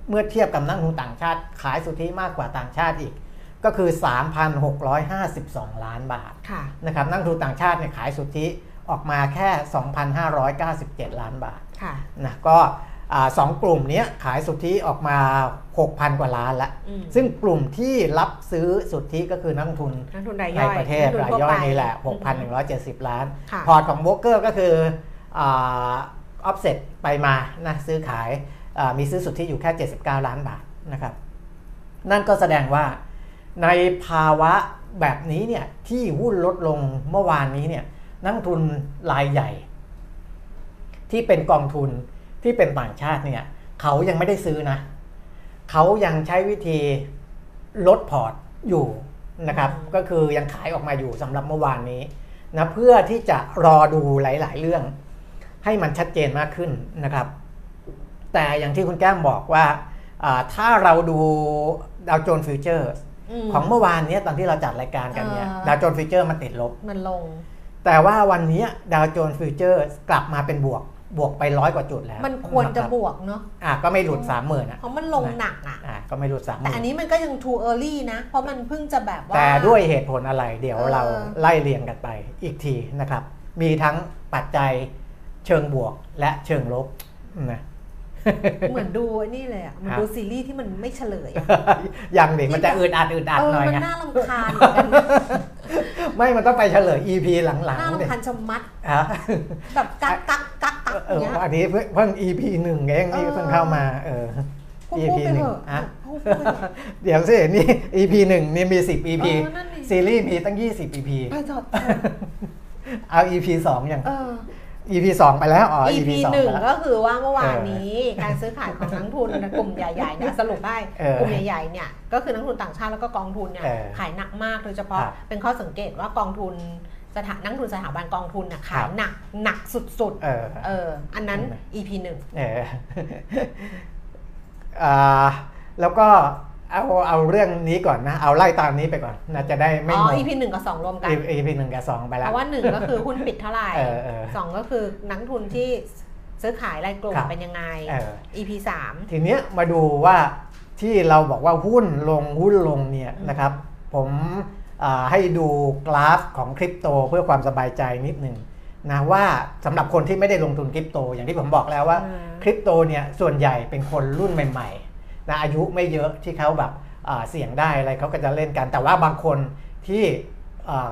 เมื่อเทียบกับนักลงทุนต่างชาติ ขายสุทธิมากกว่าต่างชาติอีก ก็คือ 3,652 ล้านบาทค่ะนะครับนักลงทุนต่างชาติเนี่ยขายสุทธิออกมาแค่ 2,597 ล้านบาทค่ะนะก็อ่า สองกลุ่มเนี้ยขายสุทธิออกมา 6,000 กว่าล้านละอืมซึ่งกลุ่มที่รับซื้อสุทธิก็คือนักลงทุนนักทุนรายในย่อยประเทศนักทุรายทั่วย่อยไปนี่แหละอืม6,170 ล้านค่ะพอร์ตของโบรกเกอร์ก็คือออฟเซ็ตไปมานะซื้อขายอ่ามีซื้อสุทธิอยู่แค่ 79 ล้านบาทนะครับ นั่นก็แสดงว่าในภาวะแบบนี้เนี่ยที่หุ้นลดลงเมื่อวานนี้เนี่ยนักลงทุนรายใหญ่ ที่เป็นกองทุน ที่เป็นต่างชาติเนี่ยเขายังไม่ได้ซื้อนะ เขายังใช้วิธีลดพอร์ตอยู่นะครับอืมก็คือยังขายออกมาอยู่สำหรับเมื่อวานนี้นะเพื่อที่จะรอดูหลาย ๆ เรื่อง ให้มันชัดเจนมากขึ้นนะครับ แต่อย่างที่คุณแก้มบอกว่าอ่าถ้าเราดูดาวโจนส์ Futures ของเมื่อวานเนี้ยตอนที่เราจัดรายการกันเนี่ยอ่าดาวโจนส์ฟิวเจอร์มันติดลบ มันลง แต่ว่าวันนี้ดาวโจนส์ฟิวเจอร์กลับมาเป็นบวก บวกไปร้อยกว่าจุดแล้ว มันควรจะนบวกเนาะอะก็ไม่หลุดสามหมื่นอะเพราะมันลงหนักอะอะก็ไม่หลุดสามหแต่มื่อันนนี้มันก็ยัง too early นะ เพราะมันเพิ่งจะแบบว่า แต่ด้วยเหตุผลอะไรเดี๋ยวเออเราไล่เรียงกันไปอีกทีนะครับ มีทั้งปัจจัยเชิงบวกและเชิงลบนะ เหมือนดูไอ้นี่เลยอะเหมันครับดูซีรีส์ที่มันไม่เฉลยอะยังเด็กมันจะอึดอัดอึดอัดเออหน่อยมันไงน่ารำคาญเหมือนกันนะไม่มันต้องไปเฉลย EP หลังน่าๆเด็กรำคาญชะมัดอะแบบกักกักกักกักเออเนี้ยอันนี้เพิ่งเพิ่ง EP หนึ่งเองที่เออเพิ่งเข้ามาเออพูด EP พูดไปหนึ่เถงอะอะพูดพูดไปเถอะเดี๋ยวสินี่ EP หนึ่งนี่มี10 EP เออนั่นดิซีรีส์มีตั้ง20 EP ไปเถอะเอา EP สองอย่างเออ EP สองไปแล้วอ๋อ EP EP สองหนึ่งไปแล้วก็คือว่าเมื่อวานเออนี้การซื้อขายของนักทุนกลุ่มใหญ่ๆเนี่ยสรุปได้เออกลุ่มใหญ่ๆเนี่ยก็คือนักทุนต่างชาติแล้วก็กองทุนเนี่ยเออขายหนักมากโดยเฉพาะครับเป็นข้อสังเกตว่ากองทุนสถานักทุนสถาบันกองทุนน่ะขาครัยบหนักหนักสุดเออๆเอออันนั้นอืม EP หนึ่งเอออ่าแล้วก็ เอาเอาเรื่องนี้ก่อนนะ เอาไล่ตามนี้ไปก่อนนะจะได้ไม่อ๋องง EP หนึ่งกับสองรวมกัน EP หนึ่งกับสองไปเพแล้วราะว่าหนึ่งก็คือหุ้นปิดเท่าไหร่เออเออสองก็คือนักทุนที่ซื้อขายรายกลุ่มครับเป็นยังไงเออ EP สามทีเนี้ยมาดูว่าที่เราบอกว่าหุ้นลงหุ้นลงเนี่ยนะครับ ผมอ่าให้ดูกราฟของคริปโตเพื่อความสบายใจนิดหนึ่งนะว่าสำหรับคนที่ไม่ได้ลงทุนคริปโต อย่างที่ผมบอกแล้วว่าอืมคริปโตเนี่ยส่วนใหญ่เป็นคนรุ่นใหม่ ๆ นะอายุไม่เยอะที่เขาแบบอ่าเสี่ยงได้อะไรเขาก็จะเล่นกัน แต่ว่าบางคนที่อ่า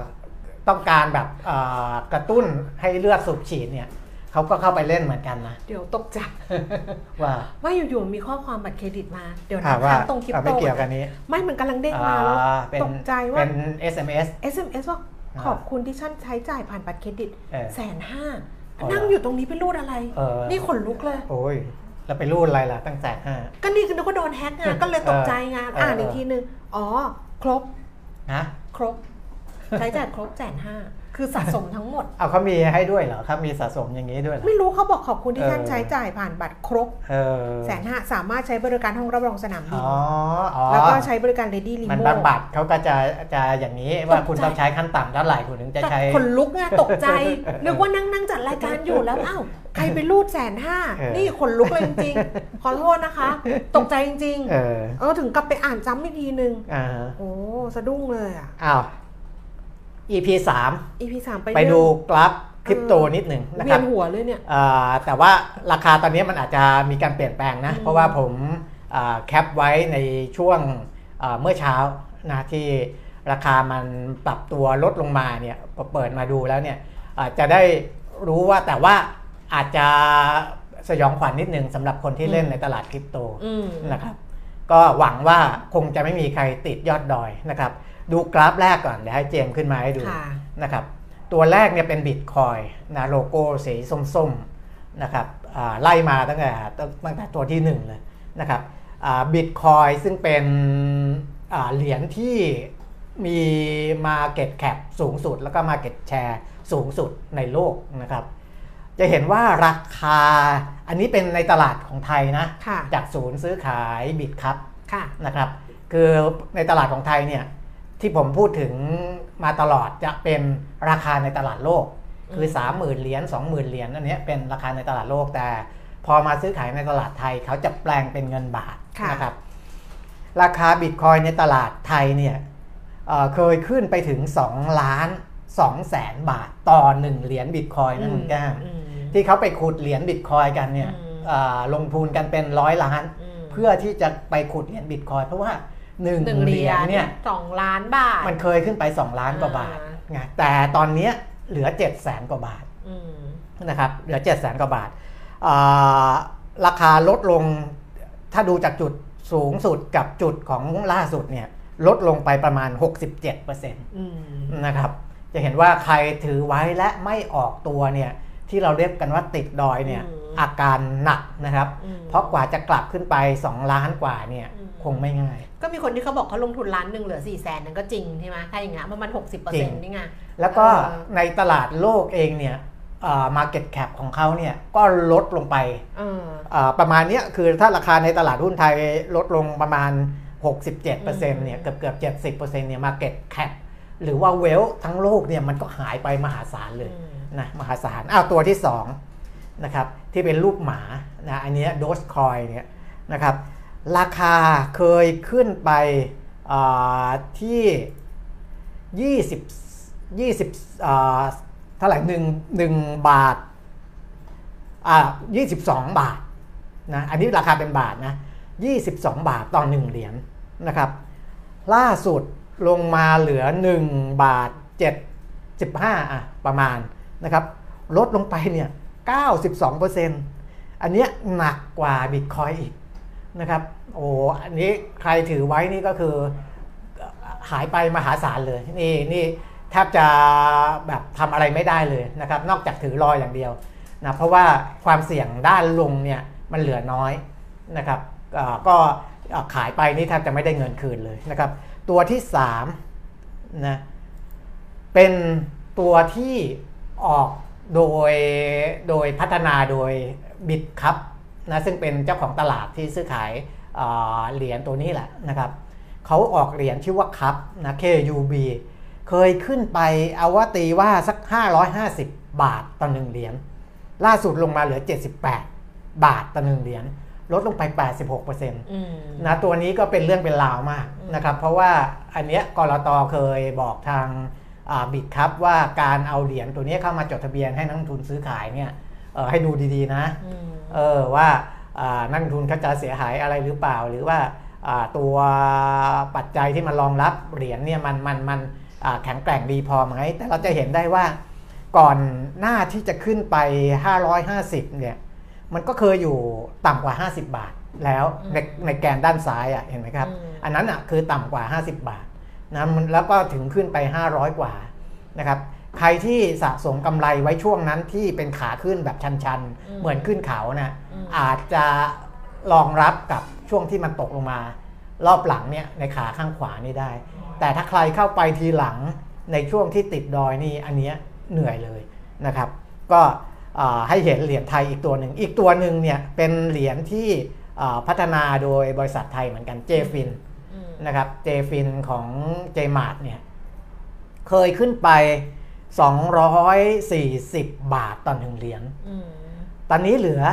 ต้องการแบบอ่ากระตุ้นให้เลือดสูบฉีดเนี่ยเขาก็เข้าไปเล่นเหมือนกันนะ เดี๋ยวตกใจว่าว่าอยู่ๆมีข้อความบัตรเครดิตมา เดี๋ยวถานะมว่าค้างตรงคริปอ่าโตไม่เกี่ยวกันนี้ ไม่มันกำลังเด้งอ่ามาแล้วเป็นตกใจว่าเป็น SMS SMS ว่าอ่าขอบคุณที่ท่านใช้จ่ายผ่านบัตรเครดิตเออแสนห้าอ๋อนั่งอยู่ตรงนี้ไปรูดอะไรเออนี่ขนลุกเลย โอ้ย แล้วไปรูดอะไรล่ะตั้งแสนห้าก็นี่คือนึกว่าโดนแฮ็กไงก็เลยตกใจไงเอออ่านเอออีกทีนึงอ๋อ ครบนะครบใช้จ่ายครบแสนห้า คือสะสมทั้งหมดเอาเขามีให้ด้วยเหรอครับมีสะสมอย่างนี้ด้วยเหรอไม่รู้เขาบอกขอบคุณที่เออท่านใช้จ่ายผ่านบัตรครบเออแสนห้าสามารถใช้บริการห้องรับรองสนามบิอ๋นออ๋อแล้วก็ใช้บริการ Lady มัน Limo บางบัตรเขาก็จะจะอย่างนี้ว่าตกใจคุณต้องใช้ขั้นต่ำเท่าไหร่คุณถึงจะแต่ใช้ขนลุกไงตกใจนึกว่านั่งนั่งจัดรายการอยู่แล้วอ้าวใครไปรูดแสนห้าเออนี่ขนลุกเลยจริงๆขอโทษนะคะ ตกใจจริงเออๆเออถึงกลับไปอ่านซ้ำอีกทีนึงอ่าโอ้สะดุ้งเลยอะอ้าว EP สาม EP สามไปไปดูเรื่องกราฟคริปโตนิดหนึ่งนะเวีคยรับนหัวเลยเนี่ยอ่าแต่ว่าราคาตอนนี้มันอาจจะมีการเปลี่ยนแปลงนะอืมเพราะว่าผมอ่าแคปไว้ในช่วงอ่าเมื่อเช้านะที่ราคามันปรับตัวลดลงมาเนี่ยพอเปิดมาดูแล้วเนี่ยอาจจะได้รู้ว่าแต่ว่าอาจจะสยองขวัญนิดนึงสำหรับคนที่เล่นในตลาดคริปโตอืมนะครับ ก็หวังว่าคงจะไม่มีใครติดยอดดอยนะครับ ดูกราฟแรกก่อนเดี๋ยวให้เจมส์ขึ้นมาให้ดูค่ะนะครับตัวแรกเนี่ยเป็นบิตคอยนะโลโก้สีส้มๆนะครับอ่าไล่มาตั้งแต่ตั้งแต่ตัวที่ 1 เลยนะครับบิตคอยซึ่งเป็นอ่าเหรียญที่มี Market Cap สูงสุด แล้วก็ Market Share สูงสุดในโลกนะครับ จะเห็นว่าราคาอันนี้เป็นในตลาดของไทยนะค่ะจากศูนย์ซื้อขายบิตครับค่ะนะครับ คือในตลาดของไทยเนี่ย ที่ผมพูดถึงมาตลอดจะเป็นราคาในตลาดโลก คือ 30,000 เหรียญ20,000 เหรียญอันเนี้ยเป็นราคาในตลาดโลกแต่ พอมาซื้อขายในตลาดไทยเขาจะแปลงเป็นเงินบาทค่ะนะครับราคาบิตคอยในตลาดไทยเนี่ยเอ่อเคยขึ้นไปถึง 2 ล้าน2แสนบาทต่อ 1 เหรียญบิตคอยนะคุณแก้มอืมที่เขาไปขุดเหรียญบิตคอยกันเนี่ยอืมเอ่อลงทุนกันเป็นร้อยล้านมเพื่อที่จะไปขุดเหรียญบิตคอยเพราะว่า หนึ่งหนึ่งเหเหรีรียยญญเนี่ยสองล้านบาท มันเคยขึ้นไป 2 ล้านกว่าบาทอ่าไงแต่ตอนเนี้ยเหลือ7 0 0แสนกว่าบาทอืมนะครับเหลือ7 0 0แสนกว่าบาทอ่าราคาลดลงถ้าดูจากจุดสูงสุดกับจุดของล่าสุดเนี่ยลดลงไปประมาณ 67%อืมนะครับ จะเห็นว่าใครถือไว้และไม่ออกตัวเนี่ยที่เราเรียกกันว่าติดดอยเนี่ยอืมอาการหนักนะครับอืมเพราะกว่าจะกลับขึ้นไป 2 ล้านกว่าเนี่ยอืมคงไม่ง่าย ก็มีคนที่เขาบอกเขาลงทุนล้านหนึ่งเหลือสี่แสนนั่นก็จริงใช่ไหมถ้าอย่างเงี้ยประมาณหกสิบเปอร์จริเซ็นงต์นี่ไงแล้วก็เออในตลาดโลกเองเนี่ยMarket Cap ของเขาเนี่ยก็ลดลงไปเอออ่าประมาณเนี้ยคือถ้าราคาในตลาดหุ้นไทยลดลงประมาณ 67%เนี่ยเกือบเกือบ70%เนี่ย Market Cap หรือว่า wealth ทั้งโลกเนี่ยมันก็หายไปมหาศาลเลยอืมนะมหาศาลอ้าวตัวที่2นะครับที่เป็นรูปหมานะอันเนี้โดสคอยเนี่ยนะครับ ราคาเคยขึ้นไปที่ 20 20เท่าไหร่หนึ่งหนึ่งบาทอ่า22 บาทนะอันนี้ราคาเป็นบาทนะ22 บาทต่อ1เหรียญนะครับ ล่าสุดลงมาเหลือ 1 บาท 75อะประมาณนะครับ ลดลงไปเนี่ย92%อันเนี้ยหนักกว่าบิตคอยอีก นะครับ โอ้อันนี้ใครถือไว้นี่ก็คือหายไปมหาศาลเลยนี่นี่แทบจะแบบทำอะไรไม่ได้เลยนะครับ นอกจากถือรออย่างเดียวนะเพราะว่าความเสี่ยงด้านลงเนี่ยมันเหลือน้อยนะครับก็ขายไปนี่แทบจะไม่ได้เงินคืนเลยนะครับ ตัวที่3นะเป็นตัวที่ออกโดยโดยพัฒนาโดยบิตครับ นะซึ่งเป็นเจ้าของตลาดที่ซื้อขายอ่าเหรียญตัวนี้แหละนะครับเขาออกเหรียญชื่อว่าครับนะ KUB เคยขึ้นไปเอาว่าตีว่าสัก 550 บาทต่อหนึ่งเหรียญล่าสุดลงมาเหลือ 78 บาทต่อหนึ่งเหรียญลดลงไป 86%นอืมะตัวนี้ก็เป็นเรื่องเป็นราวมากอืมนะครับ เพราะว่าอันเนี้ยกรตเคยบอกทางบิดครับว่าการเอาเหรียญตัวเนี้ยเข้ามาจดทะเบียนให้นักลงทุนซื้อขายเนี่ยเอ่อ ให้ดูดีๆนะอืมเออว่าอ่านักลงทุนเขาจะเสียหายอะไรหรือเปล่า หรือว่าอ่าตัวปัจจัยที่มันรองรับเหรียญเนี่ยมันมันมันอ่าแข็งแกร่งดีพอไหมแต่เราจะเห็นได้ว่าก่อนหน้าที่จะขึ้นไป 550 เนี่ย มันก็เคยอยู่ต่ำกว่า 50 บาท แล้วในในแกนด้านซ้ายอะเห็นไหมครับ อันนั้นอะคือต่ำกว่า 50 บาทนะมันแล้วก็ถึงขึ้นไป 500 กว่านะครับ ใครที่สะสมกำไรไว้ช่วงนั้นที่เป็นขาขึ้นแบบชันอืมๆเหมือนขึ้นเขานะอืมอาจจะรองรับกับช่วงที่มันตกลงมา รอบหลังเนี่ยในขาข้างขวานี่ได้ แต่ถ้าใครเข้าไปทีหลังในช่วงที่ติดดอยนี่อันเนี้ยเหนื่อยเลยนะครับ ก็อ่าให้เห็นเหรียญไทยอีกตัวหนึ่ง อีกตัวหนึ่งเนี่ยเป็นเหรียญที่อ่าพัฒนาโดยบริษัทไทยเหมือนกันเจฟินอืมนะครับเจฟินของเจมาร์เนี่ยเคยขึ้นไป 240 บาทต่อหนึ่งเหรียญอืมตอนนี้เหลือ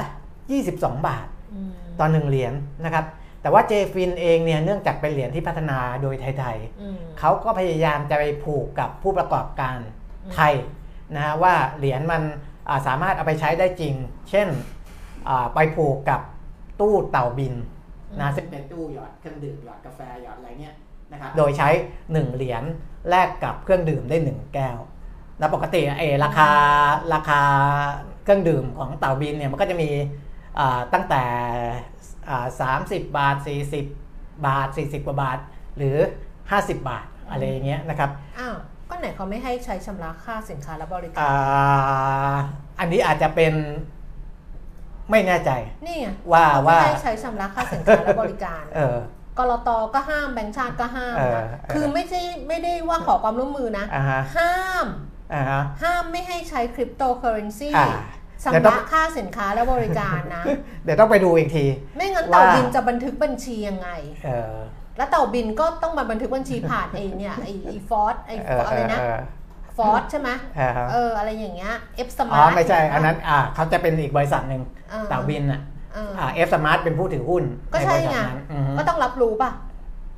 22 บาทอืมต่อหนึ่งเหรียญนะครับ แต่ว่าเจฟินเองเนี่ยเนื่องจากเป็นเหรียญที่พัฒนาโดยไทยอืมๆเขาก็พยายามจะไปผูกกับผู้ประกอบการอืมไทยนะฮะว่าเหรียญมันอ่าสามารถเอาไปใช้ได้จริง เช่นอ่าไปผูกกับตู้เต่าบินนะซึ่งเป็นตู้หยอดเครื่องดื่มหยอดกาแฟหยอดอะไรเงี้ยนะครับโดยใช้ 1 เหรียญแลกกับเครื่องดื่มได้ 1 แก้ว แล้วปกติเออราคาราคาเครื่องดื่มของเต่าบินเนี่ยมันก็จะมีอ่าตั้งแต่สามสิบบาท 40 บาท 40 กว่าบาท หรือ 50 บาทอะไรอย่างเงี้ยนะครับอ้าวก็ไหนเขาไม่ให้ใช้ชำระค่าสินค้าและบริการอ่าอันนี้อาจจะเป็นไม่แน่ใจ นี่ไงว่าเขาไม่ว่าให้ใช้ชำระค่าสินค้าและบริการเออกรตก็ห้ามแบงก์ชาติก็ห้ามเออนะเออคือไม่ใช่ไม่ได้ว่าขอความร่วมมือนะอ่าฮะห้าม อ่าฮะ ห้ามไม่ให้ใช้คริปโตเคอเรนซีอ่าเดี๋ยวชำต้อระงค่าสินค้าและบริการนะ เดี๋ยวต้องไปดูอีกที ไม่งั้นว่าเต่า บินจะบันทึกบัญชียังไง เออแล้วเต่าบินก็ต้องมาบันทึกบัญชีผ่านไอ้เนี่ยไอ้ไอ้ฟอร์ดไอ้เอออะไรนะเออฟอร์ดใช่ไหมเออครับเอออะไรอย่างเงี้ยเอฟสอ๋มาอร์ทไม่ใช่ อันนั้นอ่าเขาจะเป็นอีกบริษัทหนึ่งเออเต่าบินอะเอออ่าเอฟสมาร์ทเป็นผู้ถือหุ้นก็ใช่นบริษัทไงนั้นอือฮึก็ต้องรับรู้ป่ะ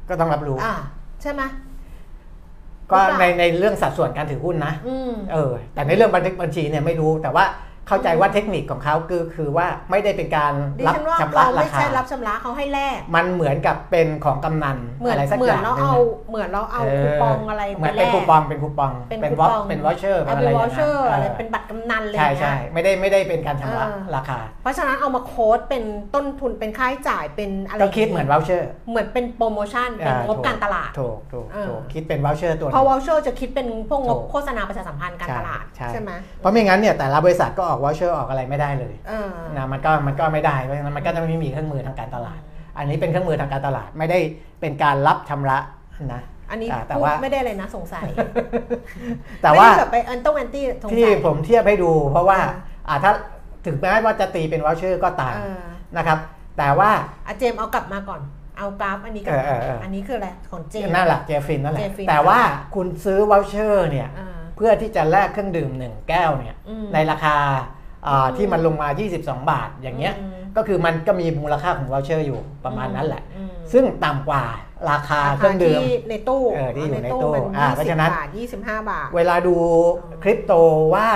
ก็ต้องรับรู้ อ่าใช่ไหม ก็หรือเปในล่าในเรื่องสัดส่วนการถือหุ้นนะอืมเออแต่ในเรื่องบันทึกบัญชีเนี่ยไม่รู้แต่ว่า เข้าใจว่าเทคนิคของเขาคือคือว่าไม่ได้เป็นการดิรับฉันว่าชำระเขาราไม่คาใช่รับชำระเขาให้แลกมันเหมือนกับเป็นของกำนันเหมือนอะไรสักเหมืออนย่างเราหนึ่งเอาอะเหมือนเราเอาเออคูปองอะไรเหมือนไปเป็นแลกคูปองเป็นคูปองเป็นเป็นคูวอปองเป็นวอชเชอร์เอาเป็นเป็อะไรนอวอย่างเชอร์อะไรเงี้ยเป็นบัตรกำนันเลยใช่ใช่ไม่ได้ไม่ได้เป็นการชำระเออราคา เพราะฉะนั้นเอามาโค้ดเป็นต้นทุนเป็นค่าใช้จ่ายเป็นอะไรก็คิดเหมือนวอชเชอร์เหมือนเป็นโปรโมชั่นเป็นงบการตลาดถูกถูกเออถูกคิดเป็นวอชเชอร์ตัวหเพนึ่ราะงวอลเชอร์จะคิดเป็นพวกงบถูกโฆษณาประชาสัมพันธ์การใช่ตลาดใช่ใช่ไหมเพราะไม่งั้นเนี่ยแต่ละบริษัทก็ออกวอชเชอร์ออกอะไรไม่ได้เลยเออนะมันก็มันก็ไม่ได้เพราะฉะนั้นมันก็จะไม่มีเครื่องมือทางการตลาด อันนี้เป็นเครื่องมือทางการตลาดไม่ได้เป็นการรับชำระนะอันนี้อ่าแต่พูดว่าไม่ได้เลยนะสงสัย แต่ว่าไม่ได้แบบไปอันต้องแอนตี้สงที่สัยผมเทียบให้ดู เพราะว่าอ่าอ่าถ้าถึงแม้ว่าจะตีเป็นวอชเชอร์ก็ตามเออนะครับ แต่ว่าอาเจมส์เอากลับมาก่อนเอากราฟอันนี้กลับเอมาอเออเอออัอันนี้คืออะไรของเจมส์นั่นแหละเจฟินนั่นแหละเจฟินแต่ว่าคุณซื้อวอชเชอร์เนี่ยอ่า เพื่อที่จะแลกเครื่องดื่มหนึ่งแก้วเนี่ยอืมในราคาอ่าอืมที่มันลงมา 22 บาทอย่างเงี้ยอืมก็คือมันก็มีมูลค่าของวอชเชอร์อยู่ประมาณนั้นแหละอืมซึ่งต่ำกว่าราคาราเคคารื่องดื่มที่ในตู้เออที่อยู่ในตู้มันอ่ายี่เพราะสิบฉะนั้นบาทยี่สิบห้าบาท เวลาดูคริปโตว่า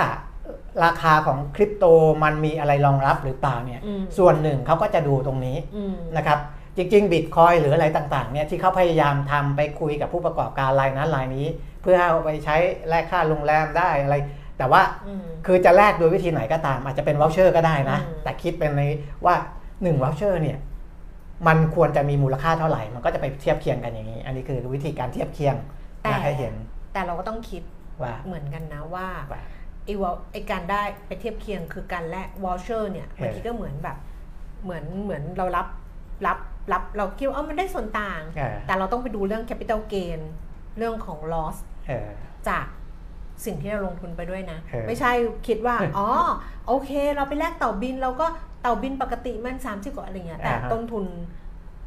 ราคาของคริปโตมันมีอะไรรองรับหรือเปล่าเนี่ยอืมส่วนหนึ่งเขาก็จะดูตรงนี้อืมนะครับจริงๆบิตคอยหรืออะไรต่างๆเนี่ยที่เขาพยายามทำไปคุยกับผู้ประกอบการรายนั้นรายนี้ เพื่อเอาไปใช้แลกค่าโรงแรมได้อะไร แต่ว่าอืมคือจะแลกโดยวิธีไหนก็ตาม อาจจะเป็น voucher ก็ได้นะอืมแต่คิดเป็นในว่า1 voucher เนี่ยมันควรจะมีมูลค่าเท่าไหร่ มันก็จะไปเทียบเคียงกันอย่างนี้ อันนี้คือวิธีการเทียบเคียงแต่นะให้เห็น แต่เราก็ต้องคิดว่าเหมือนกันนะว่าว่าไอ้วอลไอ้การได้ไปเทียบเคียงคือการแลก voucher เนี่ยเออบางทีก็เหมือนแบบเหมือนเหมือนเรารับรับรับเราคิดว่าเอ้ามันได้ส่วนต่างเออแต่เราต้องไปดูเรื่อง capital gain เรื่องของ loss เออ จากสิ่งที่เราลงทุนไปด้วยนะเออไม่ใช่คิดว่า อ๋อ โอเค เราไปแลกเต่าบิน เราก็เต่าบินปกติมัน30กว่าอะไรเงี้ยแต่อ่าฮะต้นทุน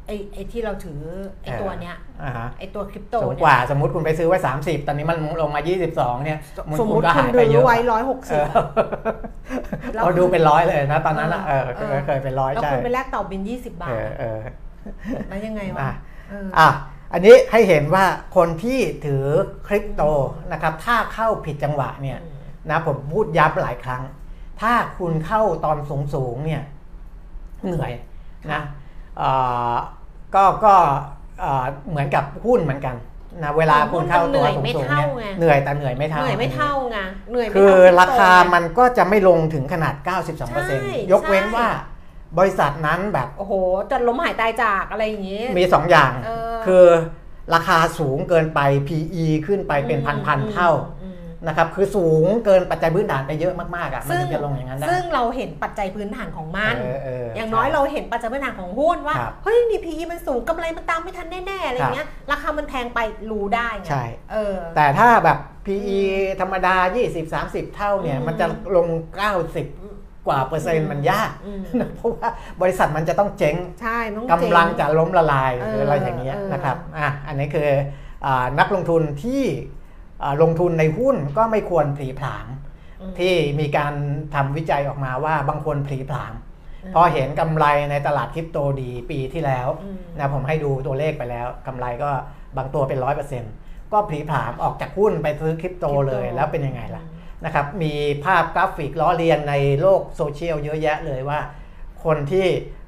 ไอ้ไอ้ที่เราถือไอ้ตัวเนี้ยอ่าฮะไอ้ตัวคริปโตสูงเนี่กว่ายสมมติคุณไปซื้อไว้ 30 ตอนนี้มันลงมา 22 เนี่ยสมมติก็คุณหายไปดูเยอะไว้ร้อยหกเอสิบอเราดูเป็นร้อยเลยนะตอนนั้นอะเออเออเคยเป็นร้อยแล้วใช่คุณไปแลกต่อบินยี่สิบบาเอทอเออแล้วยังไงวะอะเอออะอันนี้ให้เห็นว่าคนที่ถือคริปโตนะครับถ้าเข้าผิดจังหวะเนี่ยนะผมพูดย้ำหลายครั้ง ถ้าคุณเข้าตอนสูงสูงๆเนี่ยเหนื่อยนะเอ่อก็ก็เอ่อเหมือนกับหุ้นเหมือนกันนะเวลาคุณเข้าตัวสูงสูงๆเนี่ยเหนื่อยแต่เหนื่อยไม่เท่าเหนื่อยไม่เท่าไงเหนื่อยไม่คือเท่ราคาริปโตไงมันก็จะไม่ลงถึงขนาดใช่92%ยกเว้นใช่ว่าบริษัทนั้นแบบ โอ้โหจะล้มหายตายจากอะไรอย่างงี้ มี 2 อย่างเออ คือราคาสูงเกินไป PE ขึ้นไปเป็นพันๆเท่าอืมนะครับคือสูงเกินปัจจัยพื้นฐานไปเยอะมากๆอะมันซึ่งถึงจะลงอย่างนั้นได้ซึ่งเราเห็นปัจจัยพื้นฐานของมันเออเออออย่างน้อยเราเห็นปัจจัยพื้นฐานของหุ้นว่าครับเฮ้ยนี่ PE มันสูงกำไรมันตามไม่ทันแน่ๆอะไรเงี้ยราคามันแพงไปรู้ได้ไงใช่เออแต่ถ้าแบบ PE ธรรมดา 20-30 เท่าเนี่ยอืมมันจะลง 90 กว่าเปอร์เซ็นต์มันยากอืมเพราะว่าบริษัทมันจะต้องเจ๊งใช่มันต้องกำลังเจ๊จะล้มละลายเออหรืออะไรอย่างเงี้ยเออนะครับอะอันนี้คืออานักลงทุนที่อ่าลงทุนในหุ้นก็ไม่ควรผลีผลางอืมที่มีการทำวิจัยออกมาว่าบางคนผลีผลางอืมพอเห็นกำไรในตลาดคริปโตดีปีที่แล้วอืมนะผมให้ดูตัวเลขไปแล้วกำไรก็บางตัวเป็นร้อยเปอร์เซ็นต์ก็ผลีผลามออกจากหุ้นไปซื้อคริปโตเลยแล้วเป็นยังไงล่ะ นะครับมีภาพกราฟิกล้อเลียนในโลกโซเชียลเยอะแยะเลยว่า คนที่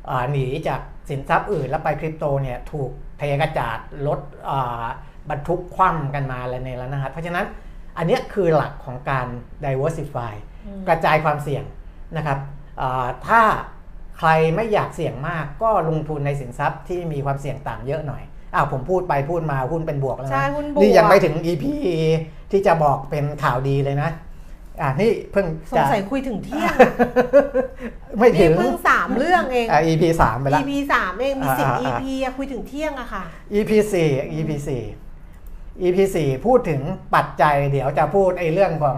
อ่าหนีจากสินทรัพย์อื่นแล้วไปคริปโตเนี่ยถูกเทกระจาดรถอ่าบรรทุกคว่ำกันมาอะไรในแล้วนะครับเพราะฉะนั้นอันเนี้ยคือหลักของการ diversify อืมกระจายความเสี่ยงนะครับอ่าถ้าใครไม่อยากเสี่ยงมากก็ลงทุนในสินทรัพย์ที่มีความเสี่ยงต่ำเยอะหน่อยอ้าวผมพูดไปพูดมาหุ้นเป็นบวกแล้วใช่นะหุ้นบวกนี่ยังไม่ถึง EP ที่จะบอกเป็นข่าวดีเลยนะ อ่านี่เพิ่งสงจะสัยคุยถึงเที่ยง ไม่ถึนี่งเพิ่งสามเรื่องเองอ่า EP สามไปแล้ว EP สามเองมีสิบอ่าอ่า EP อะคุยถึงเที่ยงอะค่ะ EP สี่ EP สี่ EP สี่พูดถึงปัจจัย เดี๋ยวจะพูดไอ้เรื่องของ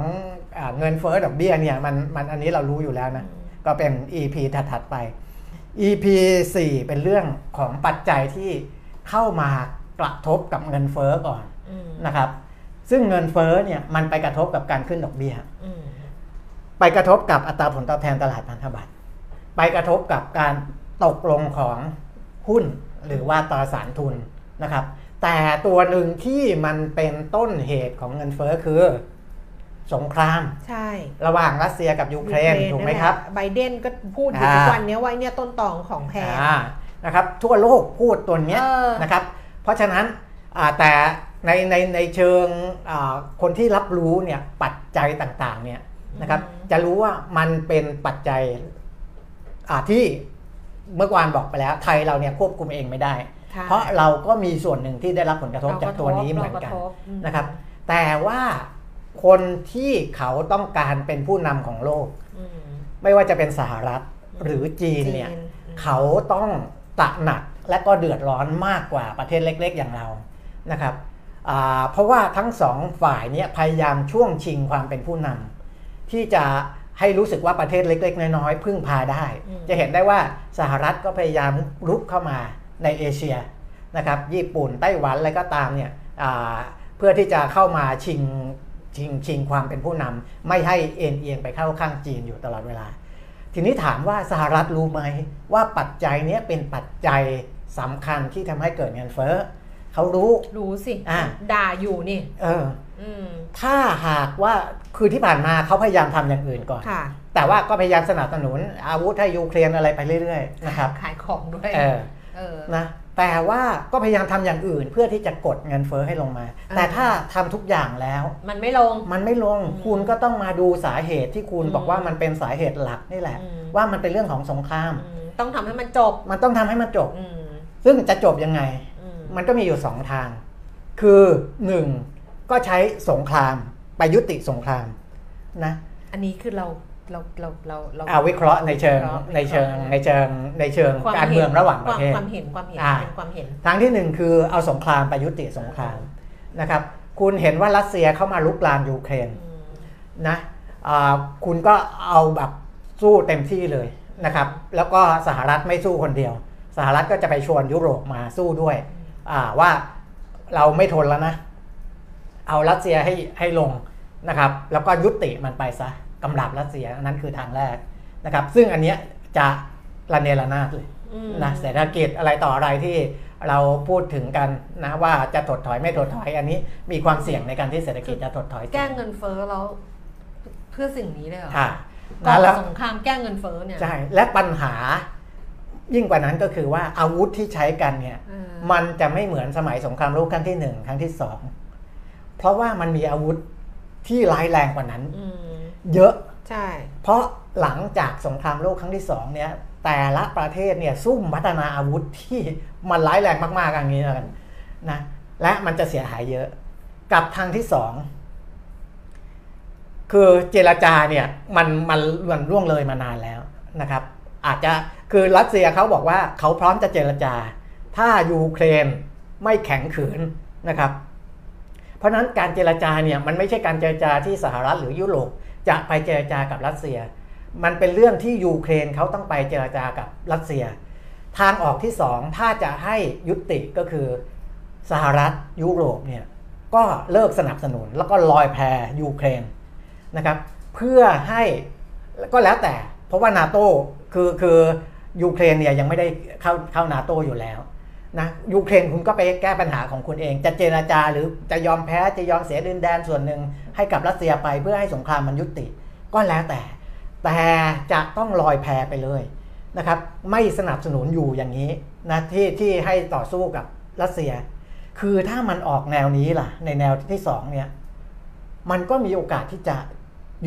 อาเงินเฟ้อดอกเบี้ยเนี่ยมันมันอันนี้เรารู้อยู่แล้วนะ ก็เป็น EP ถัดๆไป EP สี่เป็นเรื่องของปัจจัยที่เข้ามากระทบกับเงินเฟ้อก่อนอืมนะครับ ซึ่งเงินเฟ้อเนี่ยมันไปกระทบกับการขึ้นดอกเบี้ยอืมไปกระทบกับอัตราผลตอบแทนตลาดพันธบัตรไปกระทบกับการตกลงของหุ้นหรือว่าตราสารทุนนะครับ แต่ตัวหนึ่งที่มันเป็นต้นเหตุของเงินเฟ้อคือสงคราม ใช่ ระหว่างรัสเซียกับยูเครนถูกไหมครับ ไบเดนก็พูดอยู่อ่าทุกวันนี้ว่าเนี่ยต้นตอของแพงอ่านะครับ ทั่วโลกพูดตัวเนี้ยเออนะครับ เพราะฉะนั้นอ่าแต่ ในในในเชิงอ่าคนที่รับรู้เนี่ยปัจจัยต่างๆเนี่ยนะครับจะรู้ว่ามันเป็นปัจจัยอ่าที่เมื่อวานบอกไปแล้วไทยเราเนี่ยควบคุมเองไม่ได้ใช่เพราะเราก็มีส่วนหนึ่งที่ได้รับผลกระทบจากตัวนี้เหมือนกันรากระทบอืมนะครับ แต่ว่าคนที่เขาต้องการเป็นผู้นำของโลกอืมไม่ว่าจะเป็นสหรัฐหรือจีนเนี่ยจีนเขาต้องตระหนักและก็เดือดร้อนมากกว่าประเทศเล็ก ๆ อย่างเรานะครับอ่า เพราะว่าทั้งสองฝ่ายเนี่ยพยายามช่วงชิงความเป็นผู้นำที่จะให้รู้สึกว่าประเทศเล็ก ๆ น้อยๆพึ่งพาได้อืมจะเห็นได้ว่าสหรัฐก็พยายามรุกเข้ามาในเอเชียนะครับญี่ปุ่นไต้หวันอะไรก็ตามเนี่ยอ่าเพื่อที่จะเข้ามาชิงชิงชิงความเป็นผู้นำไม่ให้เอ็นเอียงไปเข้าข้างจีนอยู่ตลอดเวลา ทีนี้ถามว่าสหรัฐรู้ไหมว่าปัจจัยเนี้ยเป็นปัจจัยสำคัญที่ทำให้เกิดเงินเฟ้อ เขารู้ รู้สิ อ่า ด่าอยู่นี่ เอออืมถ้าหากว่าคือที่ผ่านมาเขาพยายามทำอย่างอื่นก่อนค่ะแต่ว่าก็พยายามสนับสนุน อาวุธให้ยูเครนอะไรไปเรื่อยๆนะครับ ขายของด้วย เออเออนะแต่ว่าก็พยายามทำอย่างอื่นเพื่อที่จะกดเงินเฟ้อให้ลงมาอ่าแต่ถ้าทำทุกอย่างแล้ว มันไม่ลง มันไม่ลงอืมคุณก็ต้องมาดูสาเหตุที่คุณอืมบอกว่ามันเป็นสาเหตุหลักนี่แหละอืมว่ามันเป็นเรื่องของสงครามอืมต้องทำให้มันจบ มันต้องทำให้มันจบอืมซึ่งจะจบยังไงอื มมันก็มีอยู่สองทาง คือหนึ่งก็ใช้สงครามไปยุติสงครามนะอันนี้คือเราเราเราเราเราเอาวิเคราะห์ในเชิงวิเคราะห์ในเชิงในเชิงในเชิงควมการเมืองระหว่างประเทศความเห็นความเห็นอ่าเป็นความเห็น ทางที่หนึ่งคือเอาสงครามไปยุติสงครามนะครับ คุณเห็นว่ารัสเซียเข้ามาลุกลามยูเครนอืมนะอ่าคุณก็เอาแบบสู้เต็มที่เลยนะครับ แล้วก็สหรัฐไม่สู้คนเดียว สหรัฐก็จะไปชวนยุโรปมาสู้ด้วยอ่า ว่าเราไม่ทนแล้วนะ เอารัสเซียให้ให้ลงนะครับ แล้วก็ยุติมันไปซะกำลับรัสเซียอันนั้นคือทางแรกนะครับ ซึ่งอันเนี้ยจะระเนระนาดเลยอืมนะเศรษฐกิจอะไรต่ออะไรที่เราพูดถึงกันนะว่าจะถดถอยไม่ถดถอย อันนี้มีความเสี่ยงในการที่เศรษฐกิจจะถดถอย แก้เงินเฟ้อแล้วเพื่อสิ่งนี้เลยเหรอค่ะก่อนะแล้วสงครามแก้เงินเฟ้อเนี่ยใช่และปัญหา ยิ่งกว่านั้นก็คือว่าอาวุธที่ใช้กันเนี่ยเออมันจะไม่เหมือนสมัยสงครามโลกครั้งที่หนึ่งครั้งที่สองเพราะว่ามันมีอาวุธที่ร้ายแรงกว่านั้นอืมเยอะใช่ เพราะหลังจากสงครามโลกครั้งที่สองเนี่ย แต่ละประเทศเนี่ยซุ่มพัฒนาอาวุธที่มันร้ายแรงมากๆอย่างนี้แล้วกันนะและมันจะเสียหายเยอะ กับทางที่สองคือเจรจาเนี่ยมันมันมันล่วงเลยมานานแล้วนะครับ อาจจะ คือรัสเซียเขาบอกว่าเขาพร้อมจะเจรจา ถ้ายูเครนไม่แข็งขืนนะครับ เพราะฉะนั้นการเจรจาเนี่ยมันไม่ใช่การเจรจาที่สหรัฐหรือยุโรปจะไปเจรจากับรัสเซีย มันเป็นเรื่องที่ยูเครนเขาต้องไปเจรจากับรัสเซีย ทางออกที่สองถ้าจะให้ยุติก็คือสหรัฐยุโรปเนี่ยก็เลิกสนับสนุนแล้วก็ลอยแพยูเครนนะครับ เพื่อให้ก็แล้วแต่ เพราะว่านาโตคือคือ ยูเครนเนี่ยยังไม่ได้เข้าเข้านาโตอยู่แล้วนะยูเครนคุณก็ไปแก้ปัญหาของคุณเอง จะเจราจาหรือจะยอมแพ้จะยอมเสียดินแดนส่วนหนึ่งให้กับรัสเซียไปเพื่อให้สงครามมันยุติ ก็แล้วแต่ แต่จะต้องลอยแพไปเลยนะครับ ไม่สนับสนุนอยู่อย่างนี้นะที่ที่ให้ต่อสู้กับรัสเซีย คือถ้ามันออกแนวนี้ล่ะ ในแนวที่สองเนี่ยมันก็มีโอกาสที่จะ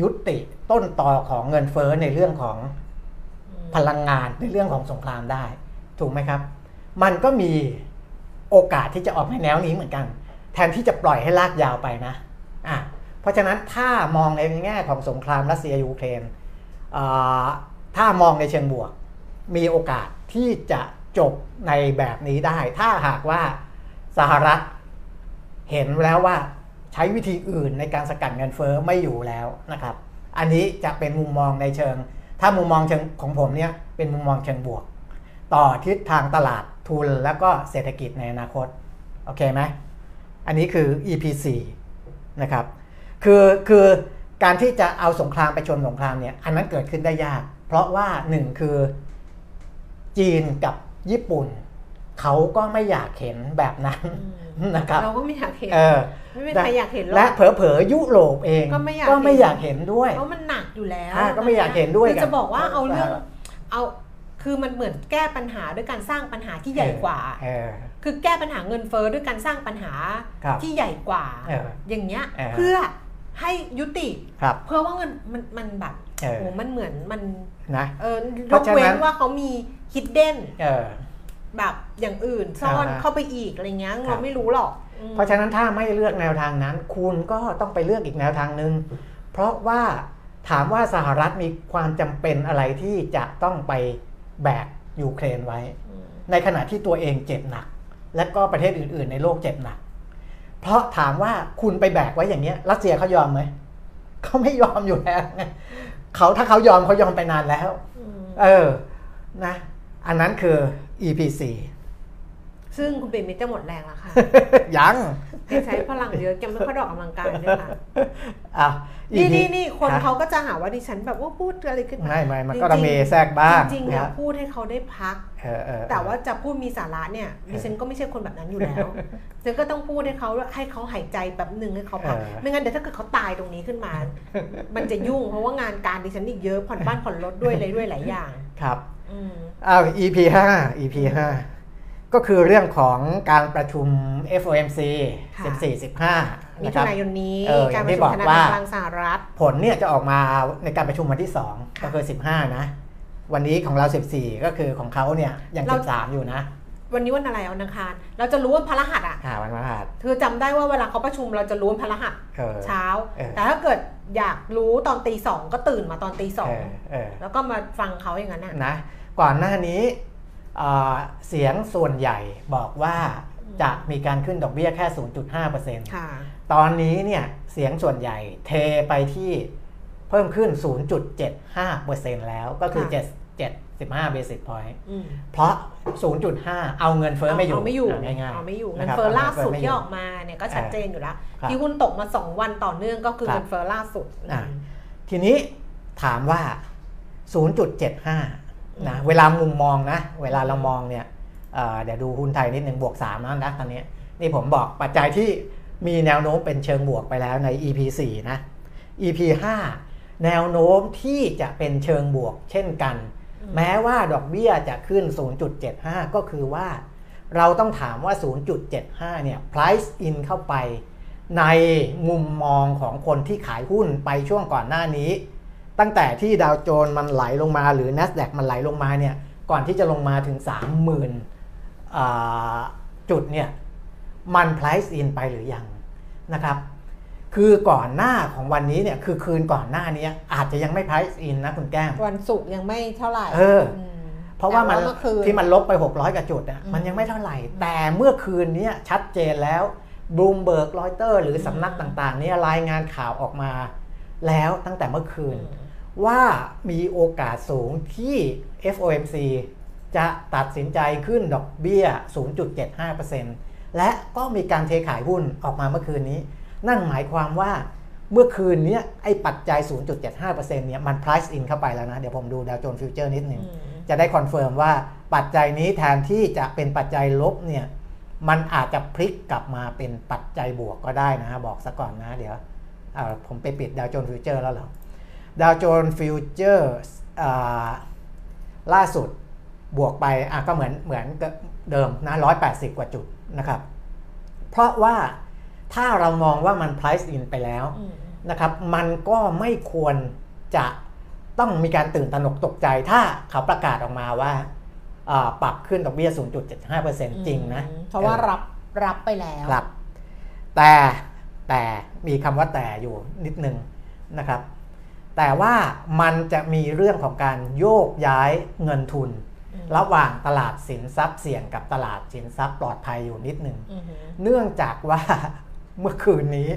ยุติต้นต่อของเงินเฟ้อในเรื่องของ พลังงานในเรื่องของสงครามได้ ถูกไหมครับ มันก็มีโอกาสที่จะออกในแนวนี้เหมือนกัน แทนที่จะปล่อยให้ลากยาวไปนะอะเพราะฉะนั้นถ้ามองในแง่ของสงครามรัสเซียยูเครนถ้ามองในเชิงบวก มีโอกาสที่จะจบในแบบนี้ได้ ถ้าหากว่าสหรัฐเห็นแล้วว่าใช้วิธีอื่นในการสกัดเงินเฟ้อไม่อยู่แล้วนะครับ อันนี้จะเป็นมุมมองในเชิง ถ้ามุมมองของผมเนี่ยเป็นมุมมองเชิงบวก ต่อทิศทางตลาดทุนแล้วก็เศรษฐกิจในอนาคต โอเคไหมอันนี้คือ EP4 นะครับคือคือการที่จะเอาสงครามไปชนสงครามเนี่ยอันนั้นเกิดขึ้นได้ยาก เพราะว่าหนึ่งคือจีนกับญี่ปุ่น เขาก็ไม่อยากเห็นแบบนั้นนะครับเราก็ไม่อยากเห็นเออไม่มีใครอยากเห็นหรอกและเผลอๆยุโรปเองก็ไม่อยากก็ไม่เห็นอยากเห็นด้วยเพราะมันหนักอยู่แล้วอ่าก็ไม่อยากเห็นด้วยคือกันจะบอกว่าเอาเรื่องเออเอาคือมันเหมือนแก้ปัญหาด้วยการสร้างปัญหาที่ใหญ่กว่าเออคือแก้ปัญหาเงินเฟ้อด้วยการสร้างปัญหาครับที่ใหญ่กว่าเอออย่างเงี้ยเออเพื่อให้ยุติครับเพื่อว่าเงินมันมันแบบเออโอ้มันเหมือนมันนะเออเพยราะกฉะนั้นเว้นว่าเขามีฮิดเด้นเออ แบบอย่างอื่นซ่อนอ่าฮะเข้าไปอีกอะไรเงี้ยครัเราบ ไม่รู้หรอกอืมเพราะฉะนั้นถ้าไม่เลือกแนวทางนั้น คุณก็ต้องไปเลือกอีกแนวทางหนึ่งเพราะว่าถามว่าสหรัฐมีความจำเป็นอะไรที่จะต้องไปแบกยูเครนไว้ อืมในขณะที่ตัวเองเจ็บหนัก และก็ประเทศอื่น ๆ ในโลกเจ็บหนัก เพราะถามว่าคุณไปแบกไว้อย่างเนี้ยรัสเซียเขายอมไหมเขาไม่ยอมอยู่แล้วไงเขาถ้าเขายอมเขายอมไปนานแล้ว อืมเออนะ อันนั้นคือ EP4 ซึ่งคุณเป็นมิตรจะหมดแรงแล้วค่ะ ยังแกใช้พลังเยอะแกไม่ค่อยได้ออกกำลังกายด้วยค่ะอะนี่ EP นี่นี่คนฮะเขาก็จะหาว่าดิฉันแบบว่าพูดอะไรขึ้นไม่ไม่มันก็จริงๆระเมแทรกบ้างจริงๆอยากนะพูดให้เขาได้พักเออเออแต่ว่าจะพูดมีสาระเนี่ยดิฉันก็ไม่ใช่คนแบบนั้นอยู่แล้วฉันก็ต้องพูดให้เขาให้เขาหายใจแบบหนึ่งให้เขาพักเออไม่งั้นเดี๋ยวถ้าเกิดเขาตายตรงนี้ขึ้นมา มันจะยุ่งเพราะว่างานการดิฉันอีกเยอะผ่อนบ้านผ่อนรถด้วยอะไรด้วยหลายอย่างครับ อืมอ้าว EP 5 EP 5ก็คือเรื่องของการประชุม FOMC ค่ะ14 15มินะคถุรับนายนนี้เอออการย่างปที่ระชุบมอกคณะกรว่ารมการสหรัฐ ผลเนี่ยจะออกมาในการประชุมวันที่ 2 ก็คือ 15 นะ วันนี้ของเรา 14 ก็คือของเขาเนี่ยยังเรา13 อยู่นะ วันนี้วันอะไรวันอังคาร เราจะรู้วันพฤหัสอะอ่าวันพฤหัสเธอจำได้ว่าเวลาเขาประชุมเราจะรู้วันพฤหัสเออเช้าเออแต่ถ้าเกิดอยากรู้ตอนตีสองก็ตื่นมาตอนตีสอเองอเออแล้วก็มาฟังเขาอย่างนั้นน่ะนะ ก่อนหน้านี้อ่าเสียงส่วนใหญ่บอกว่าจะมีการขึ้นดอกเบี้ยแค่ 0.5%ค่ะตอนนี้เนี่ยเสียงส่วนใหญ่เทไปที่เพิ่มขึ้น 0.75%แล้วก็คือค่ะ0.75 basic point อืมเพราะ 0.5 เอาเงินเฟ้อไม่อยู่เอาไม่อยู่ะง่ายๆเอาไม่อยู่นะเงินครับเฟ้อล่าสุดเงินเฟ้อไม่ที่ยู่ออกมาเนี่ยก็ชัดเจนอยู่แล้วครับที่หุ้นตกมาสองวันต่อเนื่องก็คือครับเงินเฟ้อล่าสุดอ่าทีนี้ถามว่า 0.75 นะเวลามุมมองนะ เวลาเรามองเนี่ยเอ่อเดี๋ยวดูหุ้นไทยนิดหนึ่งบวก3แล้วนะตอนนี้นี่ผมบอกปัจจัยที่มีแนวโน้มเป็นเชิงบวกไปแล้วใน EP 4นะ EP 5แนวโน้มที่จะเป็นเชิงบวกเช่นกันอืมแม้ว่าดอกเบี้ยจะขึ้น 0.75 ก็คือว่า เราต้องถามว่า 0.75 เนี่ย price in เข้าไป ในมุมมองของคนที่ขายหุ้นไปช่วงก่อนหน้านี้ ตั้งแต่ที่ดาวโจนส์มันไหลลงมาหรือ NASDAQ มันไหลลงมาเนี่ยก่อนที่จะลงมาถึง 30,000อ่าจุดเนี่ยมัน price in ไปหรือยังนะครับคือก่อนหน้าของวันนี้เนี่ยคือคืนก่อนหน้านี้อาจจะยังไม่ price in นะคุณแก้มวันศุกร์ยังไม่เท่าไหร่เออมเพราะว่ามันแต่เมื่อคืนที่มันลบไป 600กว่าจุดอะอืมมันยังไม่เท่าไหร่ แต่เมื่อคืนเนี้ยชัดเจนแล้วบ o ูมเบิร์กรอยเตอร์หรือสำนักอืมต่างๆเนี่ยรายงานข่าวออกมาแล้วตั้งแต่เมื่อคืนอืม ว่ามีโอกาสสูงที่ FOMC จะตัดสินใจขึ้นดอกเบี้ย 0.75%และก็มีการเทขายหุ้นออกมาเมื่อคืนนี้ นั่นหมายความว่าเมื่อคืนเนี้ยไอ้ปัจจัย 0.75%เนี่ยมัน price in เข้าไปแล้วนะ เดี๋ยวผมดูดาวโจนส์ฟิวเจอร์นิดหนึ่งอืมจะได้ confirm ว่าปัจจัยนี้แทนที่จะเป็นปัจจัยลบเนี่ย มันอาจจะพลิกกลับมาเป็นปัจจัยบวกก็ได้นะฮะบอกซะก่อนนะ เดี๋ยวอ่าผมไปปิดดาวโจนส์ฟิวเจอร์แล้วเหรอ ดาวโจนส์ฟิวเจอร์ล่าสุดบวกไปอะก็เหมือนเหมือนกับเดิมนะ180กว่าจุดนะครับ เพราะว่าถ้าเรามองว่ามัน price in ไปแล้วอืมนะครับ มันก็ไม่ควรจะต้องมีการตื่นตระหนกตกใจ ถ้าเขาประกาศออกมาว่าอ่าปรับขึ้นดอกเบี้ย 0.75%จริงนะ เพราะว่ารับรับไปแล้วครับแต่แต่มีคำว่าแต่อยู่นิดนึงนะครับ แต่ว่ามันจะมีเรื่องของการโยกย้ายเงินทุนอืมระหว่างตลาดสินทรัพย์เสี่ยงกับตลาดสินทรัพย์ปลอดภัยอยู่นิดหนึ่งอือหือเนื่องจากว่าเมื่อคืนนี้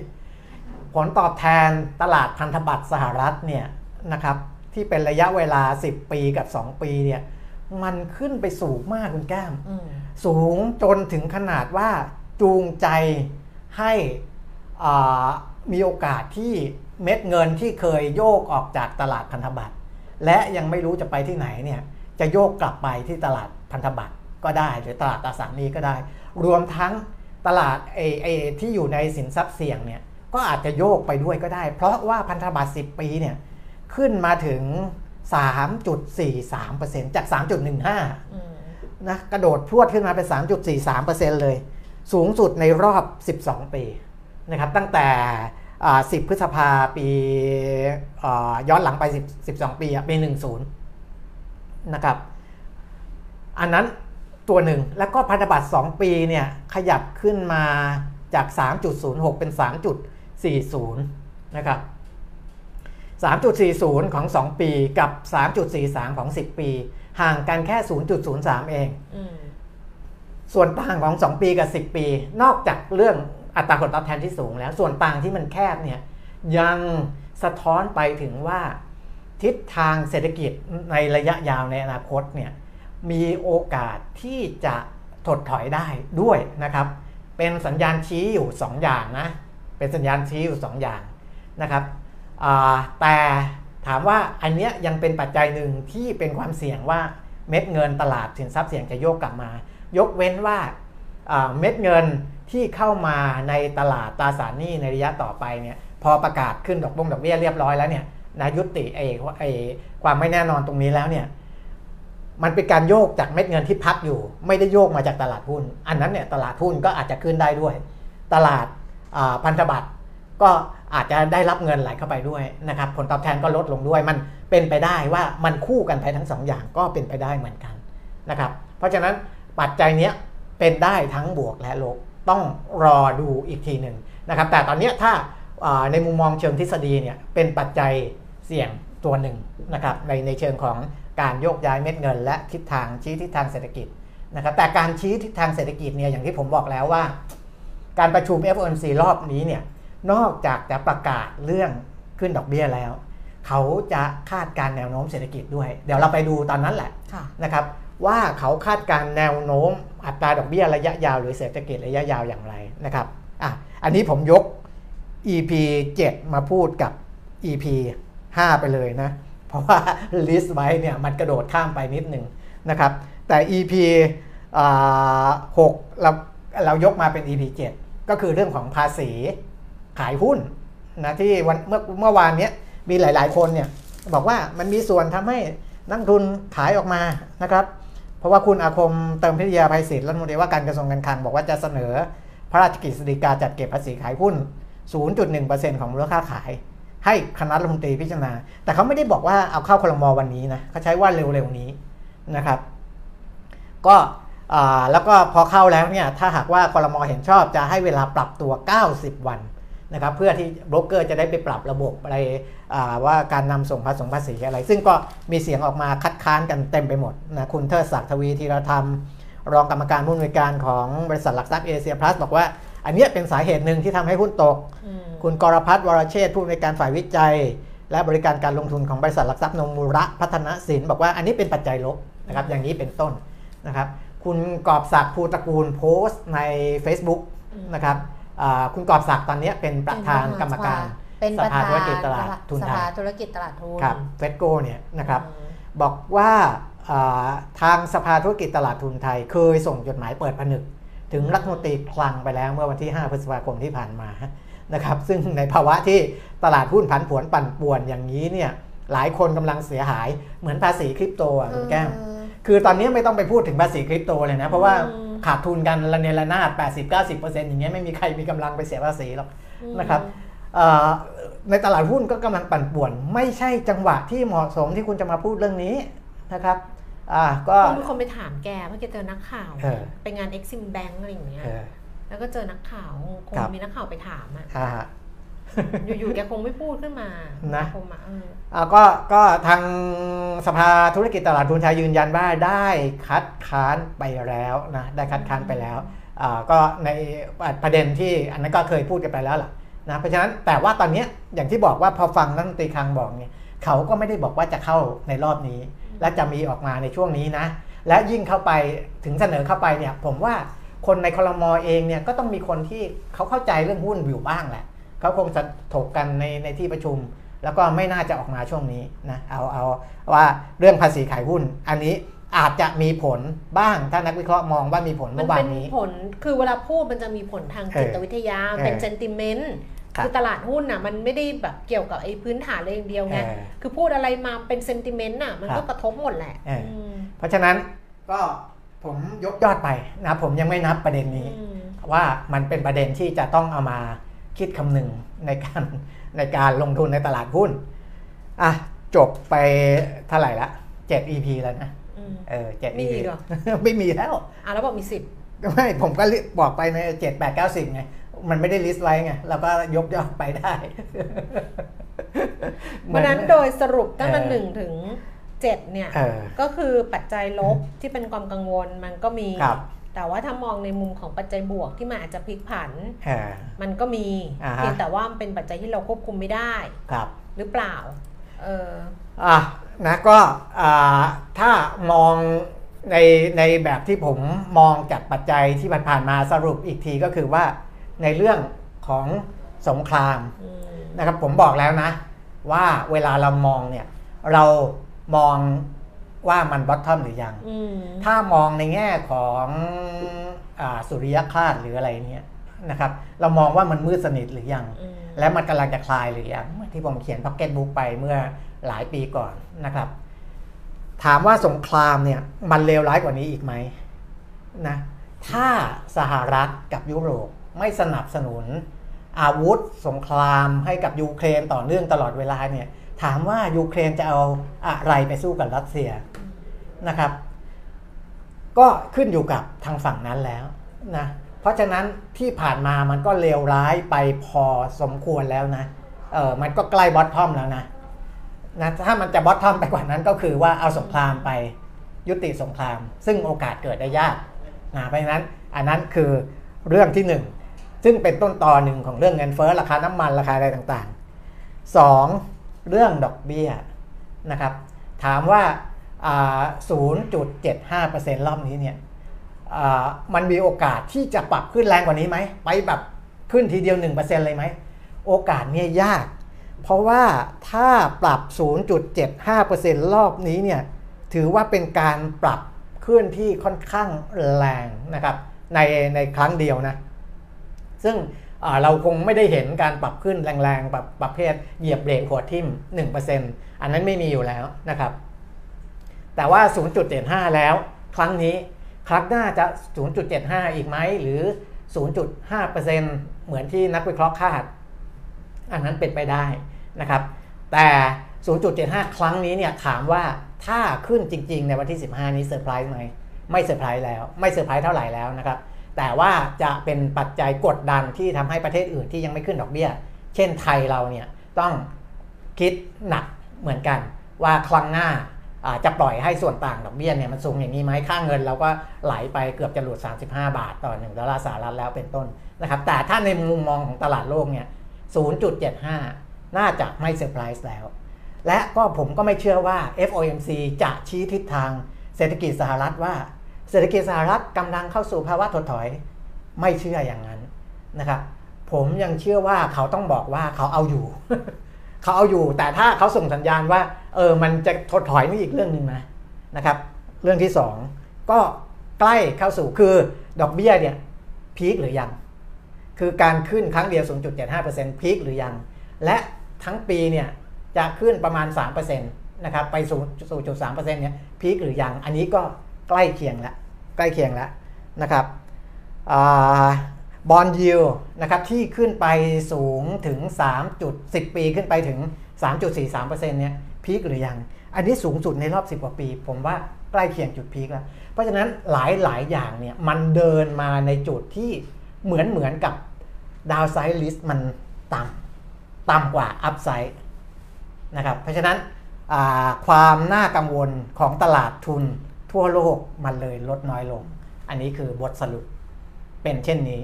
ผลตอบแทนตลาดพันธบัตรสหรัฐเนี่ยนะครับที่เป็นระยะเวลา 10 ปีกับ 2 ปีเนี่ยมันขึ้นไปสูงมากคุณแก้มอืมสูงจนถึงขนาดว่าจูงใจให้อ่ามีโอกาสที่ เม็ดเงินที่เคยโยกออกจากตลาดพันธบัตรและยังไม่รู้จะไปที่ไหนเนี่ยจะโยกกลับไปที่ตลาดพันธบัตรก็ได้ หรือตลาดตราสารหนี้ก็ได้ รวมทั้งตลาดเอเอที่อยู่ในสินทรัพย์เสี่ยงเนี่ยก็อาจจะโยกไปด้วยก็ได้ เพราะว่าพันธบัตร 10 ปีเนี่ยขึ้นมาถึง 3.43%จาก 3.15อืมนะกระโดดพรวดขึ้นมาเป็น 3.43%เลย สูงสุดในรอบ 12 ปีนะครับตั้งแต่อ่า 10 พฤษภาปีอ่าย้อนหลังไป 10 12 ปีอะปี 10 นะครับ อันนั้นตัวหนึ่ง แล้วก็พันธบัตร 2 ปีเนี่ยขยับขึ้นมาจาก 3.06 เป็น 3.40 นะครับ 3.40 ของ 2 ปีกับ 3.43 ของ 10 ปี ห่างกันแค่ 0.03 เองอืมส่วนต่างของ 2 ปีกับ 10 ปี นอกจากเรื่อง อัตราผลตอบแทนที่สูงแล้วส่วนต่างที่มันแคบเนี่ยยังสะท้อนไปถึงว่าทิศทางเศรษฐกิจในระยะยาวในอนาคตเนี่ยมีโอกาสที่จะถดถอยได้ด้วยนะครับ เป็นสัญญาณชี้อยู่ 2 อย่างนะ เป็นสัญญาณชี้อยู่ 2 อย่างนะครับแต่ถามว่าอันเนี้ยยังเป็นปัจจัยหนึ่งที่เป็นความเสี่ยงว่าเม็ดเงินตลาดสินทรัพย์เสี่ยงจะโยกกลับมา ยกเว้นว่าเม็ดเงิน ที่เข้ามาในตลาดตราสารหนี้ในระยะต่อไปเนี่ยพอประกาศขึ้นดอกบงดอกเบี้ยเรียบร้อยแล้วเนี่ยนะยุติไอ้ไอ้ความไม่แน่นอนตรงนี้แล้วเนี่ยมันเป็นการโยกจากเม็ดเงินที่พักอยู่ ไม่ได้โยกมาจากตลาดหุ้น อันนั้นเนี่ยตลาดหุ้นก็อาจจะขึ้นได้ด้วย ตลาดพันธบัตรก็อาจจะได้รับเงินไหลเข้าไปด้วยนะครับผลตอบแทนก็ลดลงด้วย มันเป็นไปได้ว่ามันคู่กันไปทั้งสองอย่างก็เป็นไปได้เหมือนกันนะครับเพราะฉะนั้นปัจจัยนี้เป็นได้ทั้งบวกและลบ ต้องรอดูอีกทีหนึ่งนะครับ แต่ตอนเนี้ยถ้าอ่าในมุมมองเชิงทฤษฎีเนี่ยเป็นปัจจัยเสี่ยงตัวหนึ่งนะครับในในเชิงของการโยกย้ายเม็ดเงิน และทิศทางชี้ทิศทางเศรษฐกิจนะครับแต่การชี้ทิศทางเศรษฐกิจเนี่ยอย่างที่ผมบอกแล้วว่า การประชุม FOMC รอบนี้เนี่ยนอกจากจะประกาศเรื่องขึ้นดอกเบี้ยแล้ว เขาจะคาดการณ์แนวโน้มเศรษฐกิจด้วย เดี๋ยวเราไปดูตอนนั้นแหละค่ะนะครับว่าเขาคาดการณ์แนวโน้ม อัตราดอกเบี้ยระยะยาว หรือเศรษฐกิจระยะยาวอย่างไรนะครับอะอันนี้ผมยก EP 7 มาพูดกับ EP 5 ไปเลยนะ เพราะว่าลิสต์ไว้เนี่ยมันกระโดดข้ามไปนิดหนึ่งนะครับ แต่ EP 6เราเรายกมาเป็น EP 7 ก็คือเรื่องของภาษีขายหุ้นนะที่วันเมื่อเมื่อวานเนี้ยมีหลาย ๆ คนเนี่ยบอกว่ามันมีส่วนทำให้นักทุนขายออกมานะครับ เพราะว่าคุณอาคมเติมพิทยาภัยศิษย์รัฐมนตรีว่าการกระทรวงการคลังบอกว่าจะเสนอ พระราชกฤษฎีกาจัดเก็บภาษีขายหุ้น 0.1%ของมูลค่าขาย ให้คณะรัฐมนตรีพิจารณา แต่เขาไม่ได้บอกว่าเอาเข้าคลมวันนี้นะเขาใช้ว่าเร็วๆนี้นะครับ ก็แล้วก็พอเข้าแล้วเนี่ยถ้าหากว่าคลมเห็นชอบจะให้เวลาปรับตัว 90 วันนะครับเพื่อที่โบรกเกอร์จะได้ไปปรับระบบอะไร ว่าการนำส่งภาษีภาษีอะไร ซึ่งก็มีเสียงออกมาคัดค้านกันเต็มไปหมดนะคุณเทิดศักดิ์ทวีธีรธรรม รองกรรมการผู้อำนวยการของบริษัทหลักทรัพย์เอเชียพลัสบอกว่า อันเนี้ยเป็นสาเหตุหนึ่งที่ทำให้หุ้นตกอืมคุณกรพัฒน์วรเชษฐ์ผู้อำนวยการฝ่ายวิจัย และบริการการลงทุนของบริษัทหลักทรัพย์นมูระพัฒนสินบอกว่าอันนี้เป็นปัจจัยลบนะครับอย่างนี้เป็นต้นนะครับคุณกอบศักดิ์ภูตระกูลโพสต์ใน Facebook นะครับอ่าคุณกอบศักดิ์ตอนเนี้ยเป็นประธานกรรมการ เป็นสประภาธานธุรกิจตลาดทุนสไทภายธุรกิจตลาดทุนครับเฟดโกเนี่ยนะครับอืมบอกว่าอ่าทางสภาธุรกิจตลาดทุนไทย เคยส่งจดหมายเปิดผนึก ถึงรัฐมนตรีคลังไปแล้วเมื่อวันที่ 5 พฤษภาคมที่ผ่านมานะครับ ซึ่งในภาวะที่ตลาดหุ้นผันผวนปั่นป่วนอย่างนี้เนี่ยหลายคนกำลังเสียหายเหมือนภาษีคริปโตอะคุณแก้มเออคือตอนนี้ไม่ต้องไปพูดถึงภาษีคริปโตเลยนะ เพราะว่าอืมขาดทุนกันระเนระนาด 80-90%อย่างเงี้ยไม่มีใครมีกำลังไปเสียภาษีหรอกนะครับเอ่อ ในตลาดหุ้นก็กำลังปั่นป่วน ไม่ใช่จังหวะที่เหมาะสมที่คุณจะมาพูดเรื่องนี้นะครับอ่าก็ก็มีคนไปถามแกเมื่อกี้เจอนักข่าวเออไปงาน Exim Bank อะไรอย่างเงี้ยเออแล้วก็เจอนักข่าวคงครับมีนักข่าวไปถามอะอ่าอยู่ๆแกคงไม่พูดขึ้นมานะคงมาเอออ่าก็ก็ทางสภาธุรกิจตลาดทุนไทยยืนยันว่าได้คัดค้านไปแล้วนะได้คัดค้านไปแล้วอ่าก็ในประเด็นที่อันนั้นก็เคยพูดกันไปแล้วล่ะ นะเพราะฉะนั้นแต่ว่าตอนเนี้ยอย่างที่บอกว่าพอฟังนักดนตรีคลังบอกเนี่ยเขาก็ไม่ได้บอกว่าจะเข้าในรอบนี้ และจะมีออกมาในช่วงนี้นะ และยิ่งเข้าไปถึงเสนอเข้าไปเนี่ย ผมว่าคนในคลมอเองเนี่ยก็ต้องมีคนที่เขาเข้าใจเรื่องหุ้นอยู่บ้างแหละเขาคงจะถกกันในในที่ประชุม แล้วก็ไม่น่าจะออกมาช่วงนี้นะเอาเอาว่าเรื่องภาษีขายหุ้น อันนี้อาจจะมีผลบ้างถ้านักวิเคราะห์มองว่ามีผลมัเมื่นอวาเป็นนนี้ผลคือเวลาพูดมันจะมีผลทางจิตวิทยาเออเป็นเซนติเมนต์ ครับคือตลาดหุ้นน่ะมันไม่ได้แบบเกี่ยวกับไอ้พื้นฐานเลยอย่างเดียวไงเออคือพูดอะไรมาเป็นเซนติเมนต์น่ะมันครัก็บกระทบหมดแหละเอออืมเพราะฉะนั้นก็ผมยกยอดไปนะผมยังไม่นับประเด็นนี้อืมว่ามันเป็นประเด็นที่จะต้องเอามาคิดคำนึงในการในการลงทุนในตลาดหุ้นอะจบไปเท่าไหร่ละ7 EP แล้วนะอืมเออเจ็ดมี EP อีกเหรอไม่มีแล้วอะแล้วบอกมีสิบไม่ผมก็บอกไปในเจ็ดแปดเก้าสิบไง มันไม่ได้ list ไว้ไงเราก็ยกยอดไปได้เพราะฉะนั้นโดยสรุปตั้งแต่เออหนึ่งถึงเจ็ดเนี่ยเออก็คือปัจจัยลบที่เป็นความกังวลมันก็มีครับแต่ว่าถ้ามองในมุมของปัจจัยบวกที่มันอาจจะพลิกผันเออมันก็มีอ่าฮะเพียงแต่ว่ามันเป็นปัจจัยที่เราควบคุมไม่ได้ครับหรือเปล่าเอออะนะก็อ่าถ้ามองในในแบบที่ผมมองจากปัจจัยที่ผ่านๆมาสรุปอีกทีก็คือว่า ในเรื่องของสงครามอืมนะครับผมบอกแล้วนะ ว่าเวลาเรามองเนี่ยเรามองว่ามันบอททอมหรือยังอืมถ้ามองในแง่ของอาสุริยคราสหรืออะไรเนี้ยนะครับ เรามองว่ามันมืดสนิทหรือยังอืมและมันกำลังจะคลายหรือยังที่ผมเขียน pocket book ไปเมื่อหลายปีก่อนนะครับ ถามว่าสงครามเนี่ยมันเลวร้ายกว่านี้อีกไหมนะถ้าสหรัฐกับยุโรป ไม่สนับสนุน อาวุธสงครามให้กับยูเครนต่อเนื่องตลอดเวลาเนี่ยถามว่ายูเครนจะเอาอะไรไปสู้กับรัสเซียนะครับ ก็ขึ้นอยู่กับทางฝั่งนั้นแล้วนะเพราะฉะนั้นที่ผ่านมามันก็เลวร้ายไปพอสมควรแล้วนะเออมันก็ใกล้ bottom แล้วนะนะถ้ามันจะ bottom ไปกว่านั้นก็คือว่าเอาสงครามไปยุติสงคราม ซึ่งโอกาสเกิดได้ยากนะเพราะฉะนั้นอันนั้นคือเรื่องที่หนึ่ง ซึ่งเป็นต้นตอหนึ่งของเรื่องเงินเฟ้อราคาน้ำมันราคาอะไรต่างๆสองเรื่องดอกเบี้ยนะครับ ถามว่าอ่า 0.75%รอบนี้เนี่ยมันมีโอกาสที่จะปรับขึ้นแรงกว่านี้ไหม ไปแบบขึ้นทีเดียว 1%เลยไหม โอกาสเนี่ยยาก เพราะว่าถ้าปรับ 0.75%รอบนี้เนี่ยถือว่าเป็นการปรับขึ้นที่ค่อนข้างแรงนะครับในในครั้งเดียวนะ ซึ่งเราคงไม่ได้เห็นการปรับขึ้นแรงๆแบบประเภทเหยียบเบรกหัวทิ่ม 1%อันนั้นไม่มีอยู่แล้วนะครับ แต่ว่า 0.75 แล้ว ครั้งนี้ครั้งหน้าจะ 0.75 อีกไหมหรือ 0.5%เหมือนที่นักวิเคราะห์คาด อันนั้นเป็นไปได้นะครับ แต่ 0.75 ครั้งนี้เนี่ยถามว่าถ้าขึ้นจริง ๆ ในวันที่ 15 นี้เซอร์ไพรส์ไหมไม่เซอร์ไพรส์แล้ว ไม่เซอร์ไพรส์เท่าไหร่แล้วนะครับ แต่ว่าจะเป็นปัจจัยกดดันที่ทำให้ประเทศอื่นที่ยังไม่ขึ้นดอกเบี้ย เช่นไทยเราเนี่ยต้องคิดหนักเหมือนกันว่าครั้งหน้าอ่าจะปล่อยให้ส่วนต่างดอกเบี้ยเนี่ยมันสูงอย่างนี้ไหมค่าเงินเราก็ไหลไปเกือบจะหลุด 35 บาทต่อ1ดอลลาร์สหรัฐแล้วเป็นต้นนะครับแต่ถ้าในมุมมองของตลาดโลกเนี่ย 0.75 น่าจะไม่เซอร์ไพรส์แล้ว และก็ผมก็ไม่เชื่อว่า FOMC จะชี้ทิศทางเศรษฐกิจสหรัฐว่า เศรษฐกิจสหรัฐกำลังเข้าสู่ภาวะถดถอย ไม่เชื่ออย่างนั้นนะครับผมยังเชื่อว่าเขาต้องบอกว่าเขาเอาอยู่ เขาเอาอยู่ แต่ถ้าเขาส่งสัญญาณว่า เออมันจะถดถอยนี่อีกเรื่องหนึ่งนะนะครับ เรื่องที่สองก็ใกล้เข้าสู่คือดอกเบี้ยเนี่ยพีคหรือยัง คือการขึ้นครั้งเดียว 0.75%พีคหรือยัง และทั้งปีเนี่ยจะขึ้นประมาณ 3%นะครับไปสู่สู่จุด3%เนี่ยพีคหรือยัง อันนี้ก็ ใกล้เคียงแล้วใกล้เคียงแล้วนะครับ bond yield นะครับที่ขึ้นไปสูงถึง 3.10 ปีขึ้นไปถึง 3.43%เนี่ย peak หรือยัง อันนี้สูงสุดในรอบ 10 กว่าปี ผมว่าใกล้เคียงจุด peak แล้ว เพราะฉะนั้นหลายหลายอย่างเนี่ยมันเดินมาในจุดที่เหมือนเหมือนกับ downside risk มันต่ำต่ำกว่า upside นะครับเพราะฉะนั้นความน่ากังวลของตลาดทุน ทั่วโลกมันเลยลดน้อยลง อันนี้คือบทสรุปเป็นเช่นนี้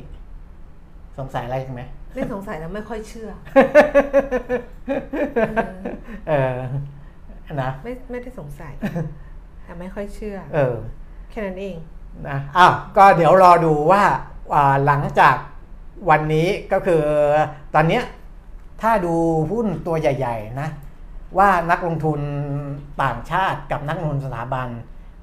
สงสัยอะไรไหมไม่สงสัยแล้วไม่ค่อยเชื่อ เออนะไม่ไม่ได้สงสัยแต่ไม่ค่อยเชื่อ เออ แค่นั้นเองนะอ้าวก็เดี๋ยวรอดูว่าหลังจากวันนี้ก็คือตอนเนี้ยถ้าดูหุ้นตัวใหญ่ ๆ นะ ว่านักลงทุนต่างชาติกับนักลงทุนสถาบัน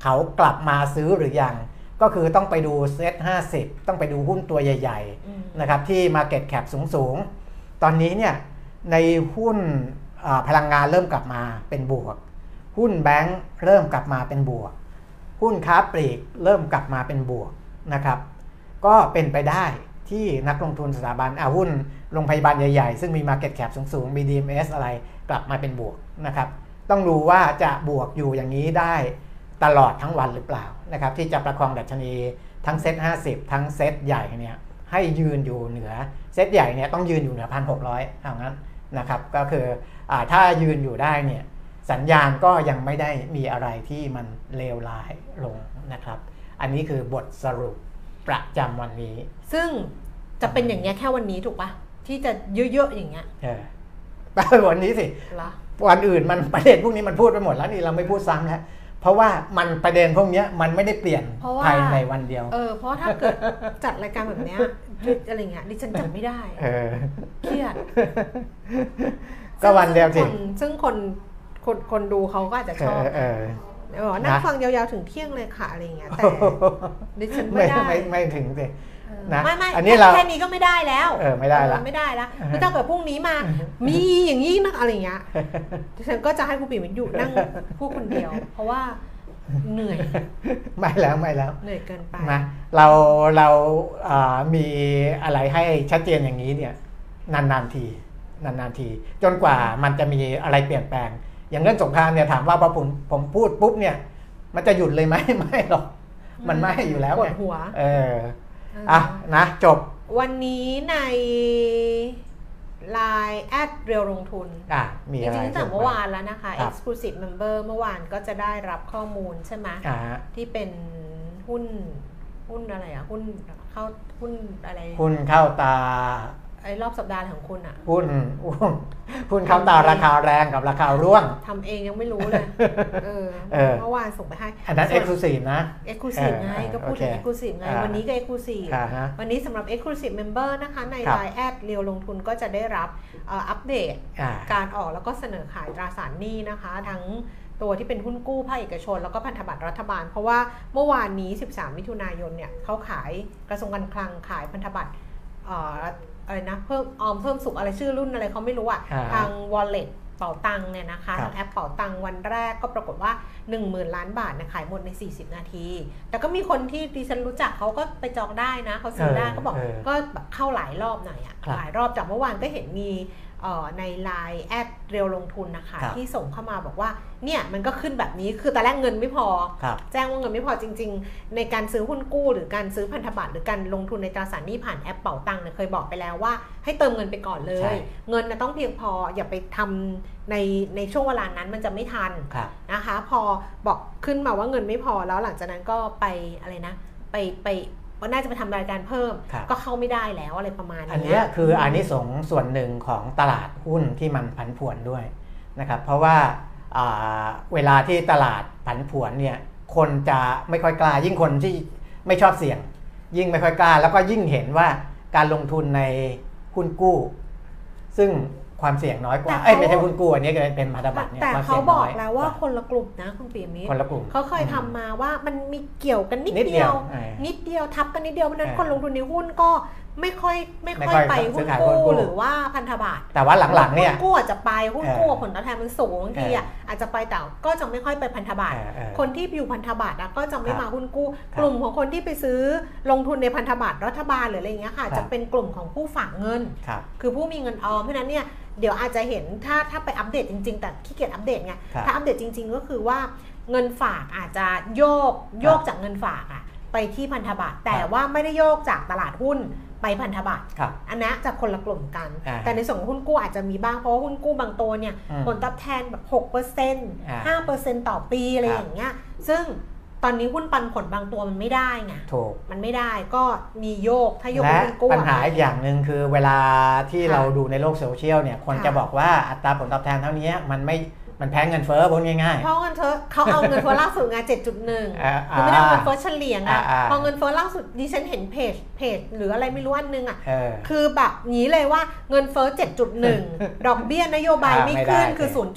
เขากลับมาซื้อหรือยัง ก็คือต้องไปดูเซ็ต50ต้องไปดูหุ้นตัวใหญ่ๆนะครับที่ Market Cap สูงๆ ตอนนี้เนี่ยในหุ้นพลังงานเริ่มกลับมาเป็นบวก หุ้นแบงก์เริ่มกลับมาเป็นบวก หุ้นค้าปลีกเริ่มกลับมาเป็นบวกนะครับ ก็เป็นไปได้ที่นักลงทุนสถาบันอาหุ้นโรงพยาบาลใหญ่ๆ ซึ่งมี Market Cap สูงๆมี DMS อะไรกลับมาเป็นบวกนะครับ ต้องดูว่าจะบวกอยู่อย่างนี้ได้ ตลอดทั้งวันหรือเปล่านะครับที่จะประคองดัชนีทั้ง SET50 ทั้งเซ็ตใหญ่เนี่ยให้ยืนอยู่เหนือเซ็ตใหญ่เนี่ยต้องยืนอยู่เหนือพันหกร้อยเอางั้นนะครับก็คือถ้ายืนอยู่ได้เนี่ยสัญญาณก็ยังไม่ได้มีอะไรที่มันเลวร้ายลงนะครับ อันนี้คือบทสรุปประจำวันนี้ ซึ่งจะเป็นอย่างเงี้ยแค่วันนี้ถูกปะที่จะเยอะๆอย่างเงี้ยเออวันนี้สิเหรอวันอื่นมันประเด็นพวกนี้มันพูดไปหมดแล้วนี่เราไม่พูดซ้ำแล้ว เพราะว่ามันประเด็นพวกนี้มันไม่ได้เปลี่ยนเพราะว่าภายในวันเดียว เออเพราะถ้าเกิดจัดรายการแบบเนี้ยอะไรเงี้ยดิฉันจำไม่ได้เออเครียดก็วันเดียวสิซึ่งคนซึ่งคนคนคนดูเขาก็อาจจะเอชอบอเออบอกว่านั่งนะฟังยาวๆถึงเที่ยงเลยค่ะอะไรเงี้ยแต่ดิฉันไม่ไม่ได้ไม่ไม่ถึงสิเออ นะไม่ไม่อันนี้เราแค่นี้ก็ไม่ได้แล้วเออไม่ได้ละเออไม่ได้ละคือถ้าเกิดพรุ่งนี้มา มีอย่างนี้นะอะไรเงี้ยดิฉันก็จะให้คุณปิ่มอยู่นั่งพูดคนเดียว เพราะว่าเหนื่อย ไม่แล้วไม่แล้วเหนื่อยเกินไปนะเราเราอ่ามีอะไรให้ชัดเจนอย่างนี้เนี่ย นานๆทีนานๆที จนกว่ามันจะมีอะไรเปลี่ยนแปลง อย่างเรื่องสงครามเนี่ยถามว่าพอผมผมพูดปุ๊บเนี่ย มันจะหยุดเลยไหมไม่หรอกมันไม่อยู่แล้วปวไงดหัว เออ อะนะจบ วันนี้ใน Line แอดเรียวลงทุนอะมีจอะไรริงๆตั้งแต่เมื่อวานแล้วนะคะครับ Exclusive Member เมื่อวานก็จะได้รับข้อมูลใช่ไหมอ่าที่เป็นหุ้นหุ้นอะไรอะ หุ้นเข้าหุ้นอะไร หุ้นเข้าตา ไอ้รอบสัปดาห์ของคุณอะหุ้นหุ้นหุ้นเข้าตาราคาแรงกับราคาร่วงทำเองยังไม่รู้เลยเออเออเมื่อวานส่งไปให้ อันนั้นส่ว exclusive นะ Exclusive เออไงเออก็พูดถึงโอเค Exclusive ไงอ่าวันนี้ก็ Exclusive อ่าฮะวันนี้สำหรับ Exclusive Member นะคะ ในครับ Line แอดเรียวลงทุนก็จะได้รับเอ่ออัปเดตอ่าการออกแล้วก็เสนอขายตราสารหนี้นะคะ ทั้งตัวที่เป็นหุ้นกู้ภาคเอกชน แล้วก็พันธบัตรรัฐบาล เพราะว่าเมื่อวานนี้ 13 มิถุนายนเนี่ยเขาขายกระทรวงการคลังขายพันธบัตรเอ่ออะไรนะเพิ่มออมเพิ่มสุขอะไรชื่อรุ่นอะไรเขาไม่รู้อะอ่าทาง wallet เป่าตังเนี่ยนะคะครับทางแอปเป่าตังวันแรกก็ปรากฏว่า 10,000 ล้านบาทเนี่ยขายหมดใน 40 นาที แต่ก็มีคนที่ดิฉันรู้จักเขาก็ไปจองได้นะเขาซื้อได้เออเขาบอกเออก็แบบเข้าหลายรอบหน่อยอะครับหลายรอบจากเมื่อวานก็เห็นมีเอ่อ ในไลน์แอดเดียวลงทุนนะคะครับที่ส่งเข้ามาบอกว่าเนี่ยมันก็ขึ้นแบบนี้คือตอนแรกเงินไม่พอครับแจ้งว่าเงินไม่พอจริง ๆ ในการซื้อหุ้นกู้ หรือการซื้อพันธบัตรหรือการลงทุนในตราสารหนี้ผ่านแอปเป๋าตังค์เนี่ยเคยบอกไปแล้วว่าให้เติมเงินไปก่อนเลยใช่เงินนะต้องเพียงพออย่าไปทำในในช่วงเวลานั้นมันจะไม่ทันครับนะคะ พอบอกขึ้นมาว่าเงินไม่พอแล้วหลังจากนั้นก็ไปอะไรนะ ไปไป ว่าน่าจะไปทำรายการเพิ่มครับก็เข้าไม่ได้แล้วอะไรประมาณอันเนี้เนี้ยคืออันนี้สงสัยส่วนหนึ่งของตลาดหุ้นที่มันผันผวนด้วยนะครับเพราะว่าอ่าเวลาที่ตลาดผันผวนเนี่ยคนจะไม่ค่อยกล้ายิ่งคนที่ไม่ชอบเสี่ยง ยิ่งไม่ค่อยกล้า แล้วก็ยิ่งเห็นว่าการลงทุนในหุ้นกู้ ซึ่ง ความเสี่ยงน้อยกว่าแต่เขาเอ้ยไม่ใช่หุ้นกู้อันนี้เป็นพันธบัตรเนี่ยแต่ความเขาสี่ยงบอน้กยแล้วว่าคนละกลุ่มนะคุณปีมิตรคนละกลุ่มเขาเคยทำมาว่ามันมีเกี่ยวกันนิดนิดเดีเดียยววเออนิดเดียวทับกันนิดเดียวเพราะฉะนั้นเออคนลงทุนในหุ้นก็ไม่ค่อยไม่ไม่ค่ค่ออยยไปซื้หุ้อนขายหุ้นกู้กู้หรือว่าพันธบัตรแต่ว่าหลังๆเนี่ยหุ้นกู้อาจจะไปหุ้นเออกู้ผลตอบแทนมันสูงบางทีอะเอออาจจะไปแต่ก็จะไม่ค่อยไปพันธบัตรเออเออคนที่อยู่พันธบัตรนะก็จะไม่ครับมาหุ้นกู้ครับกลุ่มของคนที่ไปซื้อลงทุนในพันธบัตรรัฐบาลหรืออะไรอย่างเงี้ยค่ะครับจะเป็นกลุ่มของผู้ฝากเงินครับคือผู้มีเงินออมเพราะฉะนั้นเนี่ย เดี๋ยวอาจจะเห็นถ้าถ้าไปอัปเดตจริง ๆ แต่ขี้เกียจอัปเดตไงครับถ้าอัปเดตจริง ๆ ก็คือว่าเงินฝากอาจจะโยกโยกจากเงินฝากอะไปที่พันธบัตรแต่ว่าไม่ได้โยกจากตลาดหุ้นไปพันธบัตรครับอันนั้นจะคนละกลุ่มกันอ่าแต่ในส่วนของหุ้นกู้อาจจะมีบ้าง เพราะว่าหุ้นกู้บางตัวเนี่ยอืมผลตอบแทนแบบ6%เปอร์เซ็นต์อ่าห้าเปอร์เซ็นต์ต่อปีอะไรครับอย่างเงี้ยซึ่ง ตอนนี้หุ้นปันผลบางตัวมันไม่ได้ไงถูกมันไม่ได้ก็มีโยกถ้าโยกและหุ้นกู้ปัญหาอะอีกอย่างหนึ่งคือเวลาที่ค่ะเราดูในโลกโซเชียลเนี่ยคนค่ะจะบอกว่าอัตราผลตอบแทนเท่านี้มันไม่ มันแพ้เงินเฟ้อพูดง่ายเพราะเงินเฟ้อเขาเอาเงินเฟ้อล่าสุดไง7.1อ่าคือไม่ได้เงินเฟ้อเฉลี่ยไงอ่าอ่าพอเงินเฟ้อล่าสุดดิฉันเห็นเพจเพจหรืออะไรไม่รู้อันนึงอะๆเออคือแบบนี้เลยว่าเงินเฟ้อ7.1ดอกเบี้ยนโยบายอ่าไม่ไม่ขึ้นได้คือเออ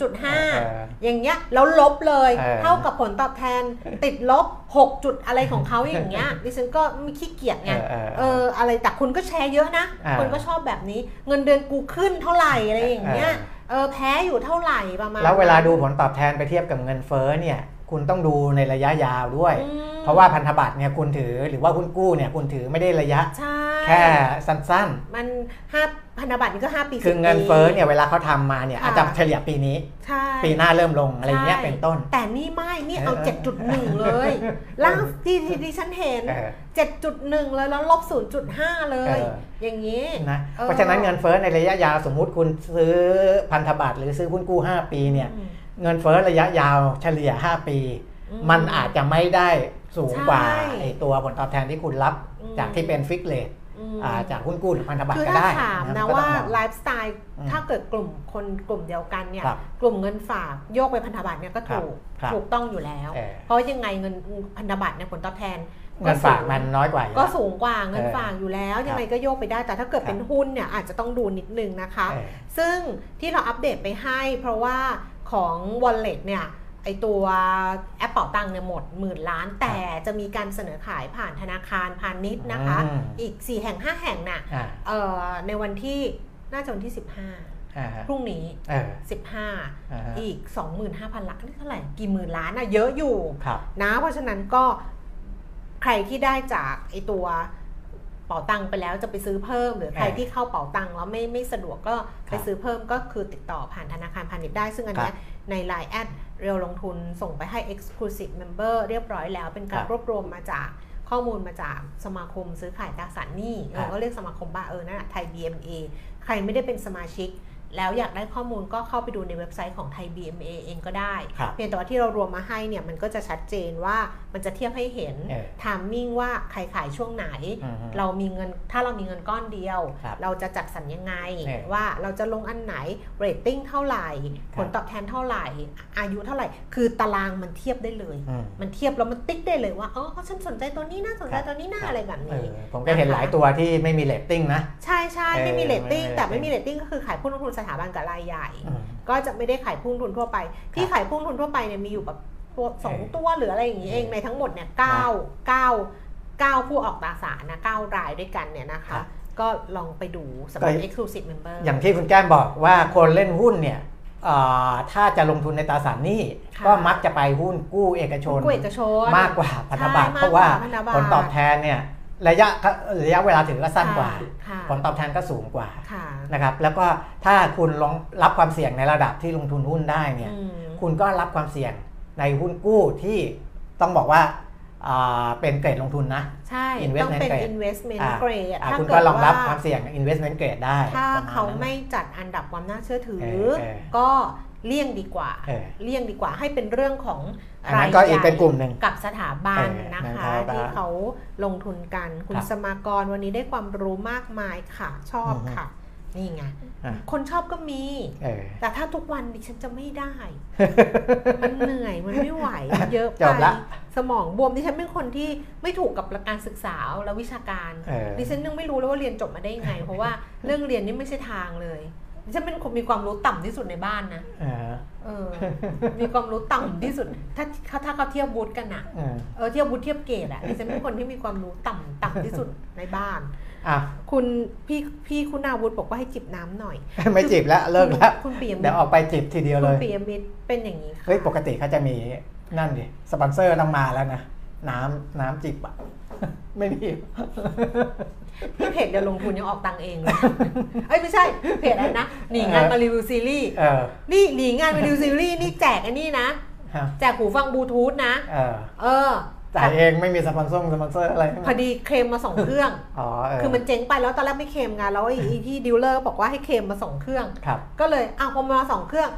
0.5อย่างเงี้ยแล้วลบเลยเออเท่ากับผลตอบแทนติดลบ6จุดอะไรของเขาอย่างเงี้ยดิฉันก็ไม่ขี้เกียจไงเออเอออะไรแต่คุณก็แชร์เยอะนะอ่าคนก็ชอบแบบนี้ เงินเดือนกูขึ้นเท่าไหร่อะไรอย่างเงี้ย เออเออแพ้อยู่เท่าไหร่ประมาณแล้วเวลานั้นดูผลตอบแทนไปเทียบกับเงินเฟ้อเนี่ย คุณต้องดูในระยะยาวด้วยอืมเพราะว่าพันธบัตรเนี่ยคุณถือหรือว่าหุ้นกู้เนี่ยคุณถือไม่ได้ระยะใช่แค่สั้นมันห้าพันธบัตรนี่ก็ห้าปีๆคือ10เงินปีเฟ้อเนี่ยเวลาเขาทำมาเนี่ยค่ะอาจจะเฉลี่ยปีนี้ใช่ปีหน้าเริ่มลงอะไรเงี้ยใช่เป็นต้น แต่นี่ไม่ นี่เอาเออ7.1 เลย ล่างที่ที่ที่ฉันเห็นเออ7.1 เลยแล้วลบ 0.5 เลยเอออย่างนี้นะเออเพราะฉะนั้นเงินเฟ้อในระยะยาวสมมุติคุณซื้อพันธบัตรหรือซื้อหุ้นกู้ 5 ปีเนี่ยอืม เงินเฟ้อระยะยาวเฉลี่ย 5 ปีอืมมันอาจจะไม่ได้สูงกว่าใช่ไอตัวผลตอบแทนที่คุณรับอืมจากที่เป็น fixed rateอืมจากหุ้นกู้หรือพันธบัตรคือก็ถ้าได้ถามนะก็ต้องว่ามองไลฟ์สไตล์อืมถ้าเกิดกลุ่มคนกลุ่มเดียวกันเนี่ยครับกลุ่มเงินฝากโยกไปพันธบัตรเนี่ยก็ถูกครับถูกต้องอยู่แล้วเออเพราะยังไงเงินพันธบัตรเนี่ยผลตอบแทนเงินฝากมันน้อยกว่าอยู่ก็แล้วสูงกว่าเงินเออฝากอยู่แล้วครับยังไงก็โยกไปได้ แต่ถ้าเกิดครับเป็นหุ้นเนี่ยอาจจะต้องดูนิดนึงนะคะเออซึ่งที่เราอัปเดตไปให้ เพราะว่า ของ Wallet เนี่ยไอตัวแอปเป่าตังค์เนี่ยหมดหมื่นล้าน แต่จะมีการเสนอขายผ่านธนาคารพาณิชย์นะคะอืมอีก 4 แห่ง 5 แห่งน่ะอ่าเอ่อในวันที่น่าจะวันที่อ่าฮะ15 พรุ่งนี้เออ15อ่าฮะอีก 25,000 ล้านนี่เท่าไหร่กี่หมื่นล้านอะเยอะอยู่ครับนะเพราะฉะนั้นก็ใครที่ได้จากไอตัวเป๋าตังค์ไปแล้วจะไปซื้อเพิ่ม หรือใครเออที่เข้าเป๋าตังค์แล้วไม่ไม่สะดวกก็ครับไปซื้อเพิ่มก็คือติดต่อผ่านธนาคารพาณิชย์ได้ ซึ่งอันเนี้ยใน Line แอดเรียวลงทุนส่งไปให้ Exclusive Member เรียบร้อยแล้วเป็นการครับรวบรวมมาจากข้อมูลมาจากสมาคมซื้อขายตราสารหนี้เอครัอบก็เรียกสมาคมบ้าเออนั่นแหะไทย BMA ใครไม่ได้เป็นสมาชิก แล้วอยากได้ข้อมูลก็เข้าไปดูในเว็บไซต์ของไทย BMA เองก็ได้ครับเพียงแต่ว่าที่เรารวมมาให้เนี่ยมันก็จะชัดเจนว่ามันจะเทียบให้เห็นเออ timing ว่าใครขายช่วงไหนอืมเรามีเงินถ้าเรามีเงินก้อนเดียวครับเราจะจัดสรรยังไงเออว่าเราจะลงอันไหนเรตติ้งเท่าไหร่ครับผลตอบแทนเท่าไหร่ อายุเท่าไหร่ คือตารางมันเทียบได้เลยอืมมันเทียบแล้วมันติ๊กได้เลยว่าอ๋อฉันสนใจตัวนี้นะสนใจครับตัวนี้นะครับอะไรแบบนี้เออผมก็เห็นหลายตัวที่ไม่มีเรตติ้งนะใช่ใช่เออไม่มีเรตติ้งไม่มีแต่ไม่ rating มีเรตติ้งก็คือขายผู้ลงทุนสถาบันกับรายใหญ่อืมก็จะไม่ได้ขายผู้ลงทุนทั่วไป ที่ขายผู้ลงทุนทั่วไปเนี่ยมีอยู่แบบตัวสองเออตัวหรืออะไรอย่างนี้เองเออในทั้งหมดเนี่ยเก้าเก้าเก้าผู้ออกตราสารนะเก้ารายด้วยกันเนี่ยนะครัคะบก็ลองไปดูสำหรับก็ exclusive member อย่างที่คุณแก้มบอกว่าคนเล่นหุ้นเนี่ยเอ่อถ้าจะลงทุนในตราสารหนี้ค่ะก็มักจะไปหุ้นกู้เอกชนกู้เอกชน มากกว่าพันธบัตรใช่เพราะว่าพันธบัตรผลตอบแทนเนี่ย ระยะระยะเวลาถือก็สั้นกว่าค่ะผลตอบแทนก็สูงกว่าค่ะนะครับแล้วก็ถ้าคุณลองรับความเสี่ยงในระดับที่ลงทุนหุ้นได้เนี่ยอืมคุณก็รับความเสี่ยงในหุ้นกู้ที่ต้องบอกว่าอ่าเป็นเกรดลงทุนนะใช่ investment ต้องเป็น grade investment อ่า grade อ่าถ้าคุณเกิก็ดรองรับว่าความเสี่ยง investment grade ได้ ถ้าประณเขานั้นไม่จัดอันดับความน่าเชื่อถือเออเออก็เลี่ยงดีกว่าเออเลี่ยงดีกว่าให้เป็นเรื่องของ อันนั้นก็อีกเป็นกลุ่มหนึ่งกับสถาบันเออนะคะนะครับที่เขาลงทุนกันคุณครับสมากรวันนี้ได้ความรู้มากมายค่ะชอบอือฮึค่ะนี่ไงอะคนชอบก็มีเออแต่ถ้าทุกวันดิฉันจะไม่ได้ มันเหนื่อย มันไม่ไหวมันเยอะจไปบละสมองบวมดิฉันเป็นคนที่ไม่ถูกกับการศึกษาและวิชาการเออดิฉันยังไม่รู้เลยว่าเรียนจบมาได้ยังไง เพราะว่าเรื่องเรียนนี่ไม่ใช่ทางเลยดิ ฉันเป็นคนมีความรู้ต่ำที่สุดในบ้านนะเออเออมีความรู้ต่ำที่สุด ถ้าถ้าถ้าเขาเทียบวุฒิกันอะเออเออเทียบวุฒิเทียบเกรดอะดิฉันเป็นคนที่มีความรู้ต่ำต่ำที่สุดในบ้านอะคุณพี่พี่คุณอาวุธบอกว่าให้จิบน้ำหน่อย ไม่จิบแล้วเลิกแล้วคุณปียมิเดี๋ยวออกไปจิบทีเดียวคุณปีเลยยมิตรเป็นอย่างนี้ค่ะเฮ้ยปกติเขาจะมีนั่นดิสปอนเซอร์ต้องมาแล้วนะน้ำน้ำจิบอะ ไม่มีพี่เพจเดียวลงทุนยังออกตังค์เองเลยเอ้ยไม่ใช่เพจอะไรนะหนีงานมารีวิวซีรีส์เออนี่หนีงานมารีวิวซีรีส์นี่แจกอันนี้นะฮะแจกหูฟังบลูทูธนะเออเออจ่ายเองไม่มีสปอนเซอร์สปอนเซอร์อะไรพอดีเคลมมาสองเครื่องอ๋อเออคือมันเจ๊งไปแล้วตอนแรกไม่เคลมไงแล้วไอ้อีที่ dealer บอกว่าให้เคลมมาสองเครื่องครับก็เลยอ้าวพอมาสองเครื่อง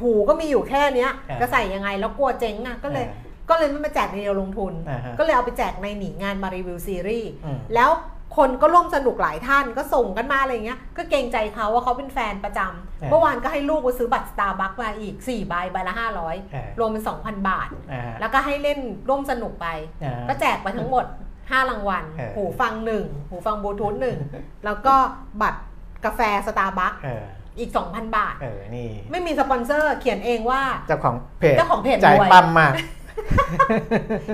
หูก็มีอยู่แค่เนี้ยเออจะใส่ยังไงแล้วกลัวเจ๊งอะก็เลยเออ ก็เลยไม่มาแจกในเดียวลงทุนอ่าฮะก็เลยเอาไปแจกในหนีงานมารีวิวซีรีส์อืมแล้วคนก็ร่วมสนุกหลายท่านก็ส่งกันมาอะไรเงี้ย ก็เกรงใจเขาว่าเขาเป็นแฟนประจำเมื่อวานก็ให้ลูกไปซื้อบัตรสตาร์บัคมาอีก 4 ใบใบละเออ500 รวมเป็น 2,000 บาทอ่าแล้วก็ให้เล่นร่วมสนุกไปอ่าก็แจกไปทั้งหมด 5 รางวัลเออหูฟัง1หูฟังบลูทูธ1แล้วก็บัตรกาแฟสตาร์บัคเอออีก 2,000 บาท เออ นี่ ไม่มีสปอนเซอร์เขียนเองว่า เจ้าของเพจ เจ้าของเพจใจรวยปั๊มมาก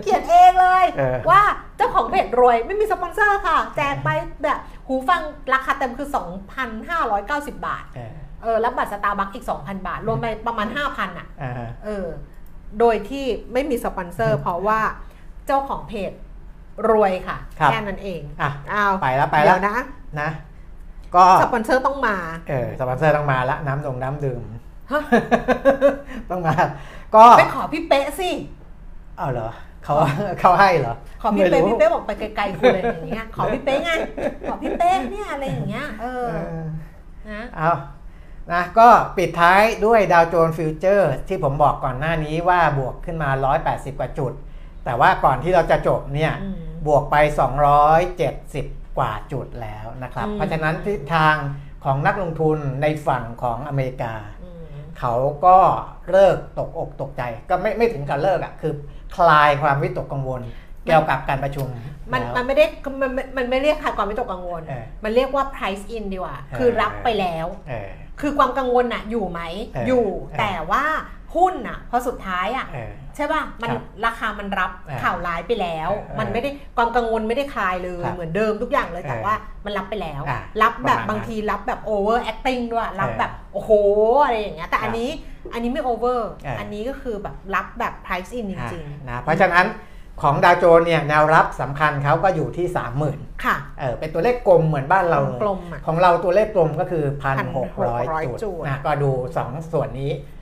เขียนเองเลย เออ ว่าเจ้าของเพจรวยไม่มีสปอนเซอร์ค่ะ แจกไปแบบหูฟังราคาเต็มคือ 2,590 บาท เออเออแล้วบัตรสตาร์บัคอีก 2,000 บาท รวมไปประมาณ 5,000อะ อ่าฮะ เออ โดยที่ไม่มีสปอนเซอร์ เพราะว่าเจ้าของเพจรวยค่ะ ครับ แค่นั้นเองอะเอาไปแล้วไปแล้เดี๋วยวนะ นะ ก็สปอนเซอร์ต้องมา เออสปอนเซอร์ต้องมาละน้ำดงน้ำดื่มฮะ ต้องมา ก็ ไปขอพี่เป๊ะสิเอาเหรอเขาเขาให้เหรอขอพี่เป๊ะไม่รู้พี่เป๊ะบอกไปไกลๆคุณเลยอย่างเงี้ยขอพี่เป๊ะไงขอพี่เป๊ะเนี่ยอะไรอย่างเงี้ยเออเออนะเอานะก็ปิดท้ายด้วยดาวโจนส์ฟิวเจอร์ที่ผมบอกก่อนหน้านี้ว่าบวกขึ้นมา 180 กว่าจุด แต่ว่าก่อนที่เราจะจบเนี่ยอืมบวกไป 270 กว่าจุดแล้วนะครับอืมเพราะฉะนั้นทิศทางของนักลงทุนในฝั่งของอเมริกาอืม เขาก็เลิกตกอกตกใจ ก็ไม่ไม่ถึงกับเลิกอะคือคลายความวิตกกังวลเกี่ยวกับการประชุม มันแล้วมันไม่ได้มันมันมันไม่เรียกขาดความวิตกกังวลเออมันเรียกว่า price in ดีกว่าเออคือรับไปแล้วเออคือความกังวลน่ะอยู่ไหมเอออยู่เออแต่ว่า หุ้นน่ะพอสุดท้ายอะเออใช่ป่ะมันครับราคามันรับเออข่าวร้ายไปแล้วเออมันไม่ได้ความกังวลไม่ได้คลายเลยครับเหมือนเดิมทุกอย่างเลยแต่เออว่ามันรับไปแล้วอะรับแบบประมาณนั้นบางทีรับแบบ over acting ด้วย รับเออแบบโอ้โหอะไรอย่างเงี้ยแต่ครับอันนี้อันนี้ไม่ over เอออัอันนี้ก็คือแบบรับแบบ price in จอะริงนะเพราะฉะนั้นของดาวโจนส์เนี่ยแนวรับสำคัญเขาก็อยู่ที่ 30,000ๆค่ะเออเป็นตัวเลขกลมเหมือนบ้านเราเลยกลมๆอะของเราตัวเลขกลมก็คือ 1,600 1,600จุดจุดนะก็ดู 2 ส่วนนี้อ่า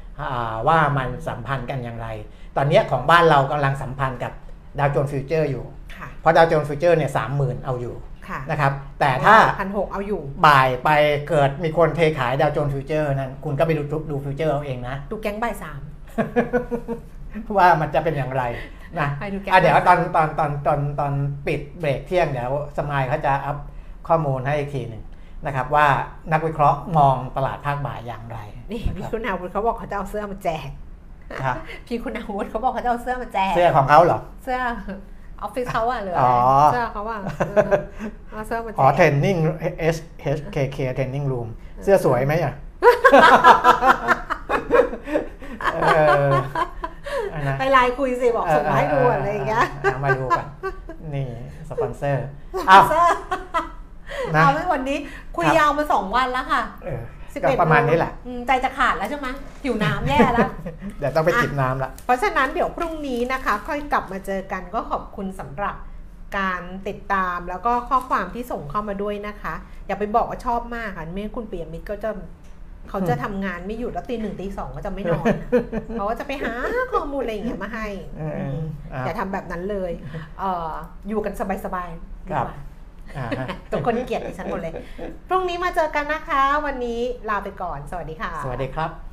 ว่ามันสัมพันธ์กันอย่างไร ตอนเนี้ยของบ้านเรากำลังสัมพันธ์กับดาวโจนส์ฟิวเจอร์อยู่ค่ะเพราะดาวโจนส์ฟิวเจอร์เนี่ยสามหมื่นเอาอยู่ค่ะนะครับ แต่ถ้าพันหกเอาอยู่ บ่ายไปเกิดมีคนเทขายดาวโจนส์ฟิวเจอร์นั้น คุณก็ไปดูดูฟิวเจอร์เอาเองนะ ดูแก๊งบ่ายสามว่ามันจะเป็นอย่างไรนะไปดูแก๊งอะเดี๋ยวตอนตอนตอนตอนตอนปิดเบรกเที่ยงเดี๋ยวสมายเขาจะอัพข้อมูลให้อีกทีหนึ่ง นะครับว่านักวิเคราะห์มองตลาดภาคบ่ายอย่างไรนี่พี่คุณอาวุธเขาบอกเขาจะเอาเสื้อมาแจกครับพี่คุณอาวุธเขาบอกเขาจะเอาเสื้อมาแจกเสื้อของเขาเหรอเสื้อออฟฟิศเขาอะหรืออ๋อะไรอเสื้อเขาอะเออเอาเสื้อมาแจอ๋อกเทรนนิ่ง S H K K เทรนนิ่งรูมเสื้อสวยไหมอะเอออันนะไปไลน์คุยสิบอกส่งมาให้ดูอะไรอย่างเงี้ยเอามาดูกันนี่ สปอนเซอร์อ้าวเสื้อ นะเอาไว้วันนี้คุยครับยาวมาสองวันแล้วค่ะเออสิบก็เอ็ดประมาณนี้แหละอืมใจจะขาดแล้วใช่ไหมหิวน้ำแย่แล้ว เดี๋ยวต้องไปจิบน้ำละ เพราะฉะนั้นเดี๋ยวพรุ่งนี้นะคะ ค่อยกลับมาเจอกันก็ขอบคุณสำหรับการติดตามแล้วก็ข้อความที่ส่งเข้ามาด้วยนะคะ อย่าไปบอกว่าชอบมากค่ะไม่งั้นคุณเปียมิตรก็จะเขาจะทำงานไม่หยุดแล้วตีหนึ่งตีสองก็จะไม่นอนเขาก็จะไปหาข้อมูลอะไรอย่างเงี้ยมาให้เอออะอย่าทำแบบนั้นเลยเอออยู่กันสบายๆดีครับกว่าอ่าฮะ ทุกคนเกลียดดิฉันหมดเลย พรุ่งนี้มาเจอกันนะคะ วันนี้ลาไปก่อน สวัสดีค่ะ สวัสดีครับ